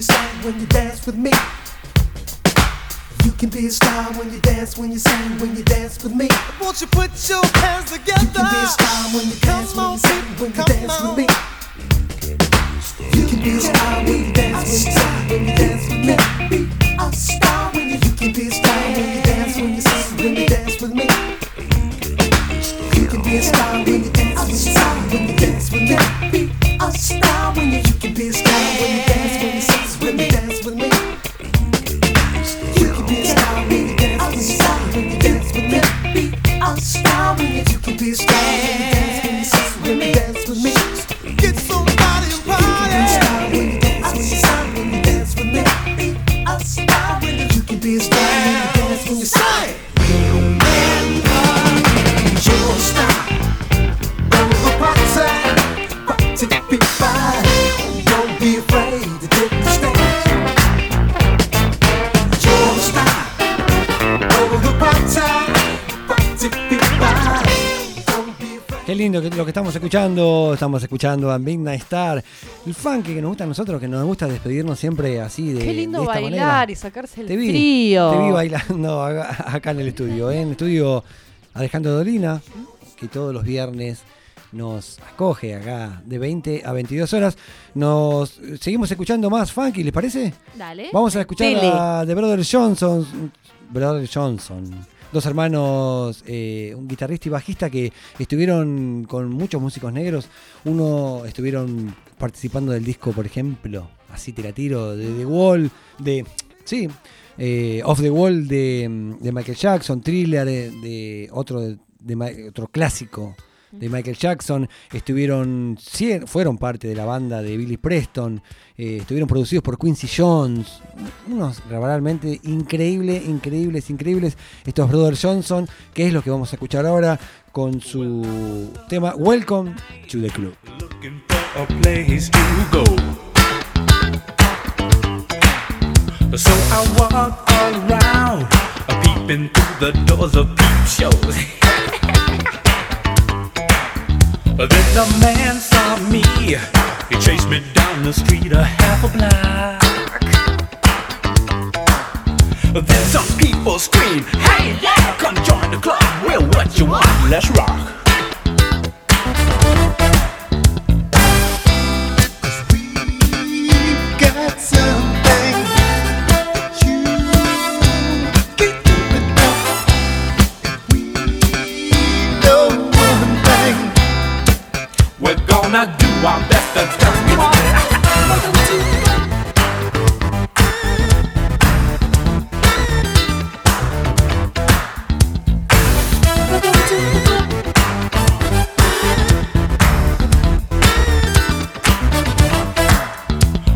You when you sing, when you dance with me. You can be a star when you dance, when you sing, when you dance with me. Won't you put your hands together? You can be a star when you dance, when you sing, when you dance with me. You can be a star when you dance, when you sing, when you dance with me. Que estamos escuchando. Estamos escuchando a Midnight Star. El funk que nos gusta a nosotros, que nos gusta despedirnos siempre así de, Qué lindo de esta bailar manera. y sacarse el Te vi, frío. Te vi bailando acá acá en el estudio, ¿eh? en el estudio Alejandro Dolina, que todos los viernes nos acoge acá de 20 a 22 horas. Nos seguimos escuchando más funky, ¿les parece? Dale. Vamos a escuchar Dele. a The Brothers Johnson. Brothers Johnson. Dos hermanos, eh, un guitarrista y bajista que estuvieron con muchos músicos negros. Uno estuvieron participando del disco, por ejemplo, así te la tiro, de The Wall, de. Sí, eh, Off the Wall de, de Michael Jackson, Thriller de, de otro, de, otro clásico de Michael Jackson, estuvieron, fueron parte de la banda de Billy Preston, eh, estuvieron producidos por Quincy Jones, unos realmente increíbles, increíbles, increíbles, estos Brothers Johnson, que es lo que vamos a escuchar ahora con su tema Welcome to the Club. So I walk around, the of peep. [laughs] then the man saw me, he chased me down the street a half a block. Then some people scream, Hey, yeah, come join the club. Well, what you want? Let's rock. got something our best to turn you on.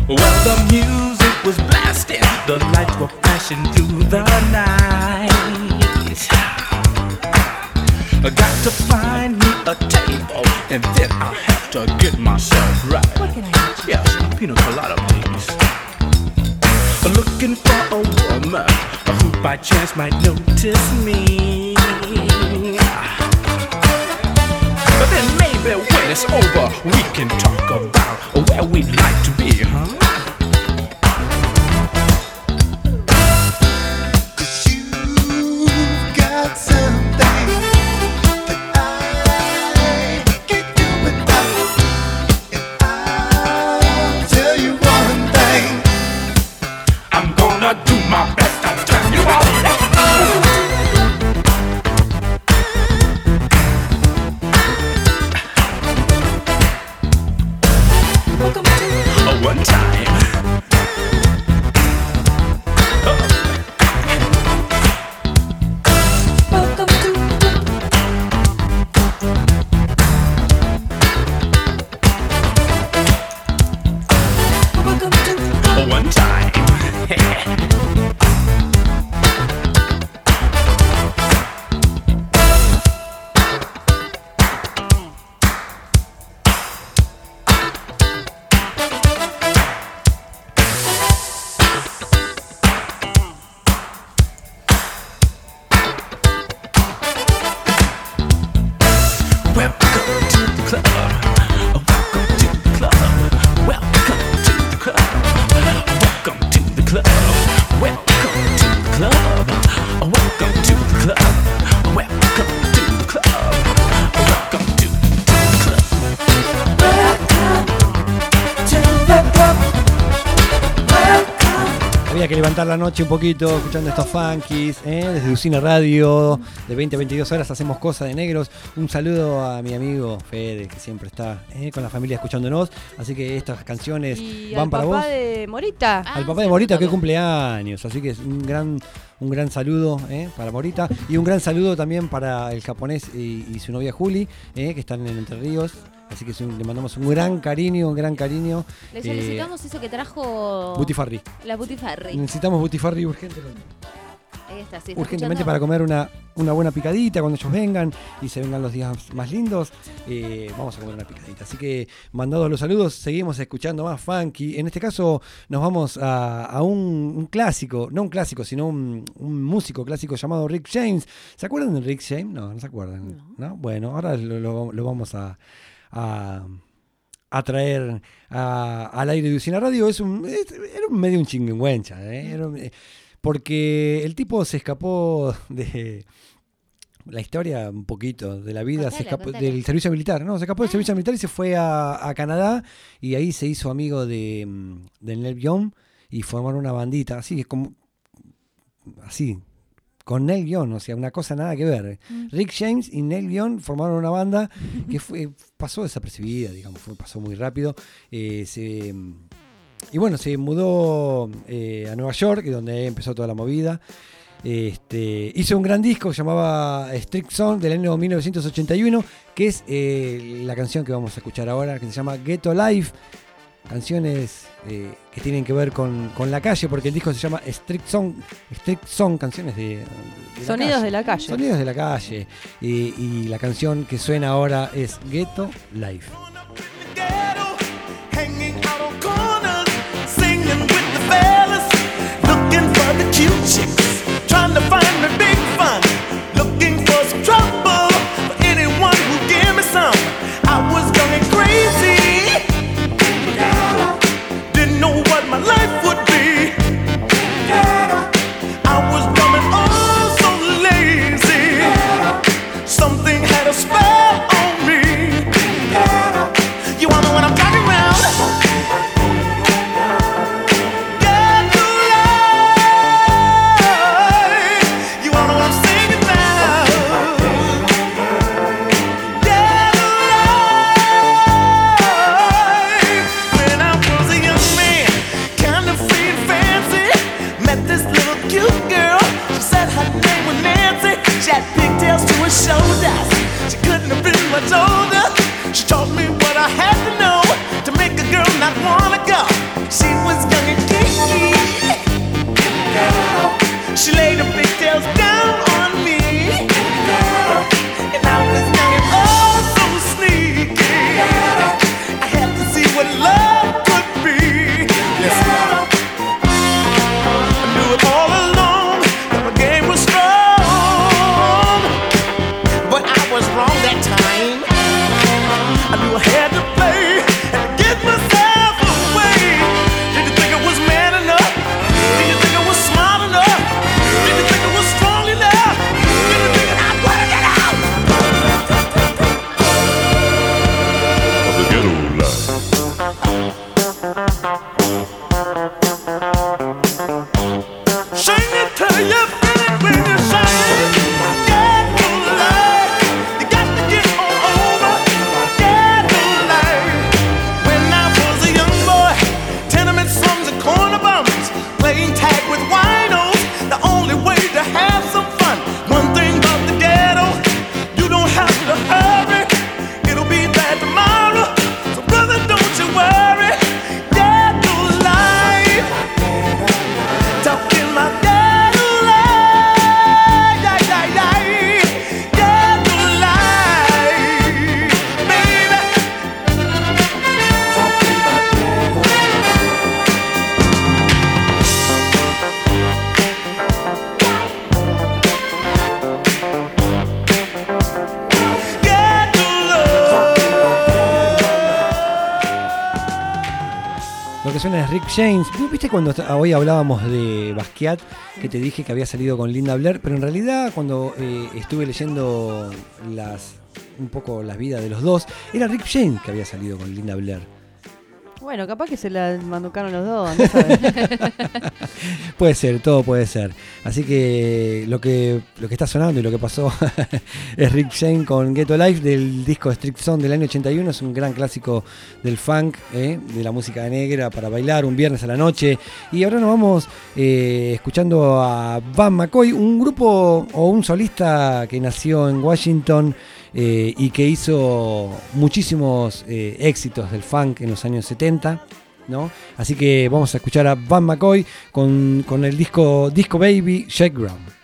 Well, the music was blasting, the lights were flashing through the night. I got to find me a table, and then to get myself right. What can I get you? Yes, a pina colada, please. Looking for a woman who by chance might notice me. But then maybe when it's over, we can talk about where we'd like to be, huh? Noche un poquito escuchando estos funkies. ¿eh? Desde Usina Radio, de 20 a 22 horas hacemos cosas de negros. Un saludo a mi amigo Fede, que siempre está ¿eh? con la familia escuchándonos. Así que estas canciones Y van al para papá vos. de Morita. Al papá de Morita que cumple años, así que es un gran, un gran saludo ¿eh? para Morita y un gran saludo también para el japonés y, y su novia Juli, ¿eh? que están en Entre Ríos. Así que le mandamos un gran cariño, un gran cariño. Le Eh, solicitamos eso que trajo. Butifarri. La Butifarri. Necesitamos Butifarri urgente, Ahí está, sí. ¿está urgentemente escuchando? para comer una, una buena picadita cuando ellos vengan y se vengan los días más lindos. eh, vamos a comer una picadita. Así que, mandados los saludos, seguimos escuchando más funky. En este caso, nos vamos a, a un, un clásico, no un clásico, sino un, un músico clásico llamado Rick James. ¿Se acuerdan de Rick James? No, no se acuerdan. ¿no? Bueno, ahora lo, lo- lo vamos a, a, a traer a- al aire de Usina Radio. Es un, es- era un medio un chingüengüencha, ¿eh? Un- eh, porque el tipo se escapó de la historia un poquito de la vida, se escapó del servicio militar, no, se escapó del servicio militar y se fue a, a Canadá y ahí se hizo amigo de, mm, de Neil Young y formaron una bandita, así como así con Neil Young, o sea, una cosa nada que ver. Mm. Rick James y Neil Young formaron una banda [laughs] que fue, pasó desapercibida, digamos, fue, pasó muy rápido. Eh, se, y bueno, se mudó eh, a Nueva York, donde empezó toda la movida. Este, hizo un gran disco que llamaba Strict Song del año 1981, que es eh, la canción que vamos a escuchar ahora, que se llama Ghetto Life. Canciones eh, que tienen que ver con, con la calle, porque el disco se llama Strict Song, Strict Song canciones de, de la Sonidos calle. de la calle. Sonidos de la calle. Y, y la canción que suena ahora es Ghetto Life. James. ¿Vos ¿Viste cuando hoy hablábamos de Basquiat? Que te dije que había salido con Linda Blair. Pero en realidad, cuando eh, estuve leyendo las un poco la vida de los dos, era Rick James que había salido con Linda Blair. Bueno, capaz que se la manducaron los dos. andá a saber. Puede ser, todo puede ser. Así que lo que lo que está sonando y lo que pasó [laughs] es Rick Shane con Ghetto Life del disco Strict Zone del año 81. Es un gran clásico del funk, ¿eh? de la música negra para bailar un viernes a la noche. Y ahora nos vamos eh, escuchando a Van McCoy, un grupo o un solista que nació en Washington. eh, y que hizo muchísimos éxitos del funk en los años 70. ¿No? Así que vamos a escuchar a Van McCoy con, con el disco Disco Baby Shake Ground.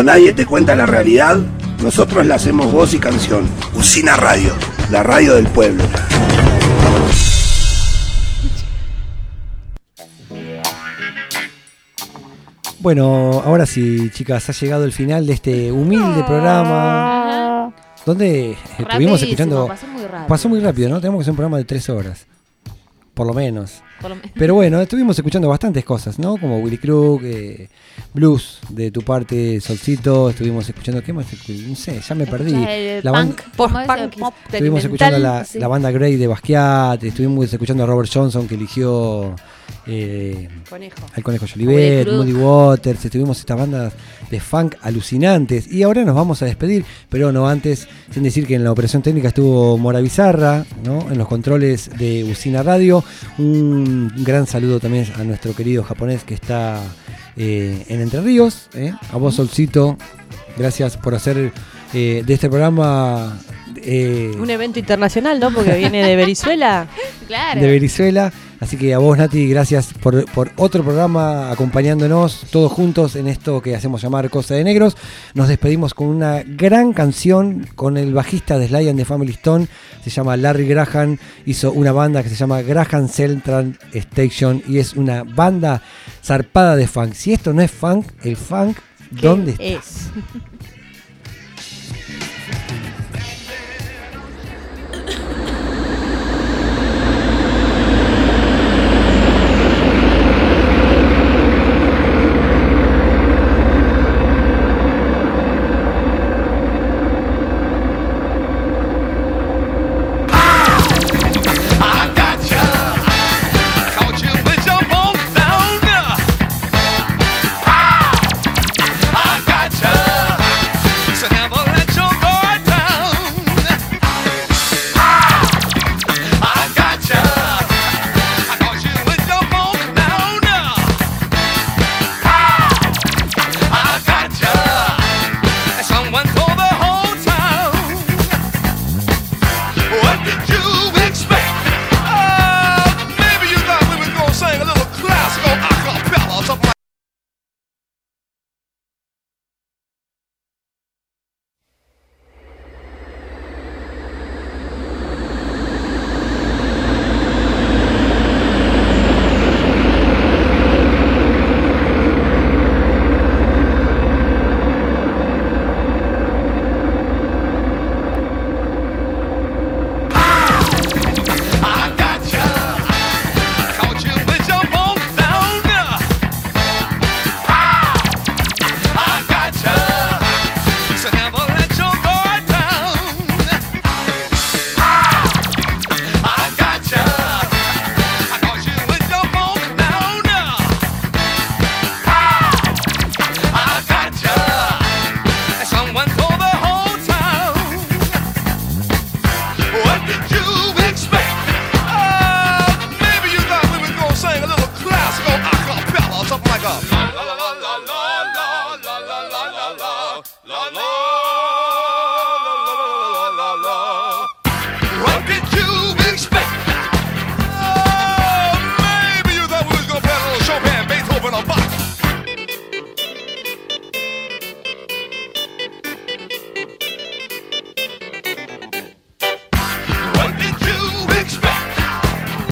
Cuando nadie te cuenta la realidad, nosotros la hacemos voz y canción. Usina Radio, la radio del pueblo. Bueno, ahora sí, chicas, ha llegado el final de este humilde programa. Donde estuvimos escuchando. pasó muy rápido. Pasó muy rápido, ¿no? Tenemos que hacer un programa de tres horas. Por lo menos. Por lo me- Pero bueno, estuvimos escuchando bastantes cosas, ¿no? Como Willy Crook, eh, blues de tu parte, Solcito. Estuvimos escuchando, ¿qué más? No sé, ya me perdí. El La punk, post-punk pop Estuvimos escuchando la, sí. la banda Grey de Basquiat, estuvimos escuchando a Robert Johnson que eligió eh, Conejo. al Conejo Jolivet, Moody Waters, estuvimos estas bandas de funk alucinantes. Y ahora nos vamos a despedir, pero no antes, sin decir que en la operación técnica estuvo Mora Bizarra, ¿no? en los controles de Usina Radio. Un gran saludo también a nuestro querido japonés que está eh, en Entre Ríos. ¿eh? A vos, Solcito, gracias por hacer eh, de este programa. eh, Un evento internacional, ¿no? Porque viene de Venezuela. [laughs] Claro. de Venezuela. Así que a vos, Nati, gracias por, por otro programa acompañándonos todos juntos en esto que hacemos llamar Cosa de Negros. Nos despedimos con una gran canción con el bajista de Sly and the Family Stone. Se llama Larry Graham. Hizo una banda que se llama Graham Central Station y es una banda zarpada de funk. Si esto no es funk, el funk, ¿Qué ¿dónde está? es? [laughs]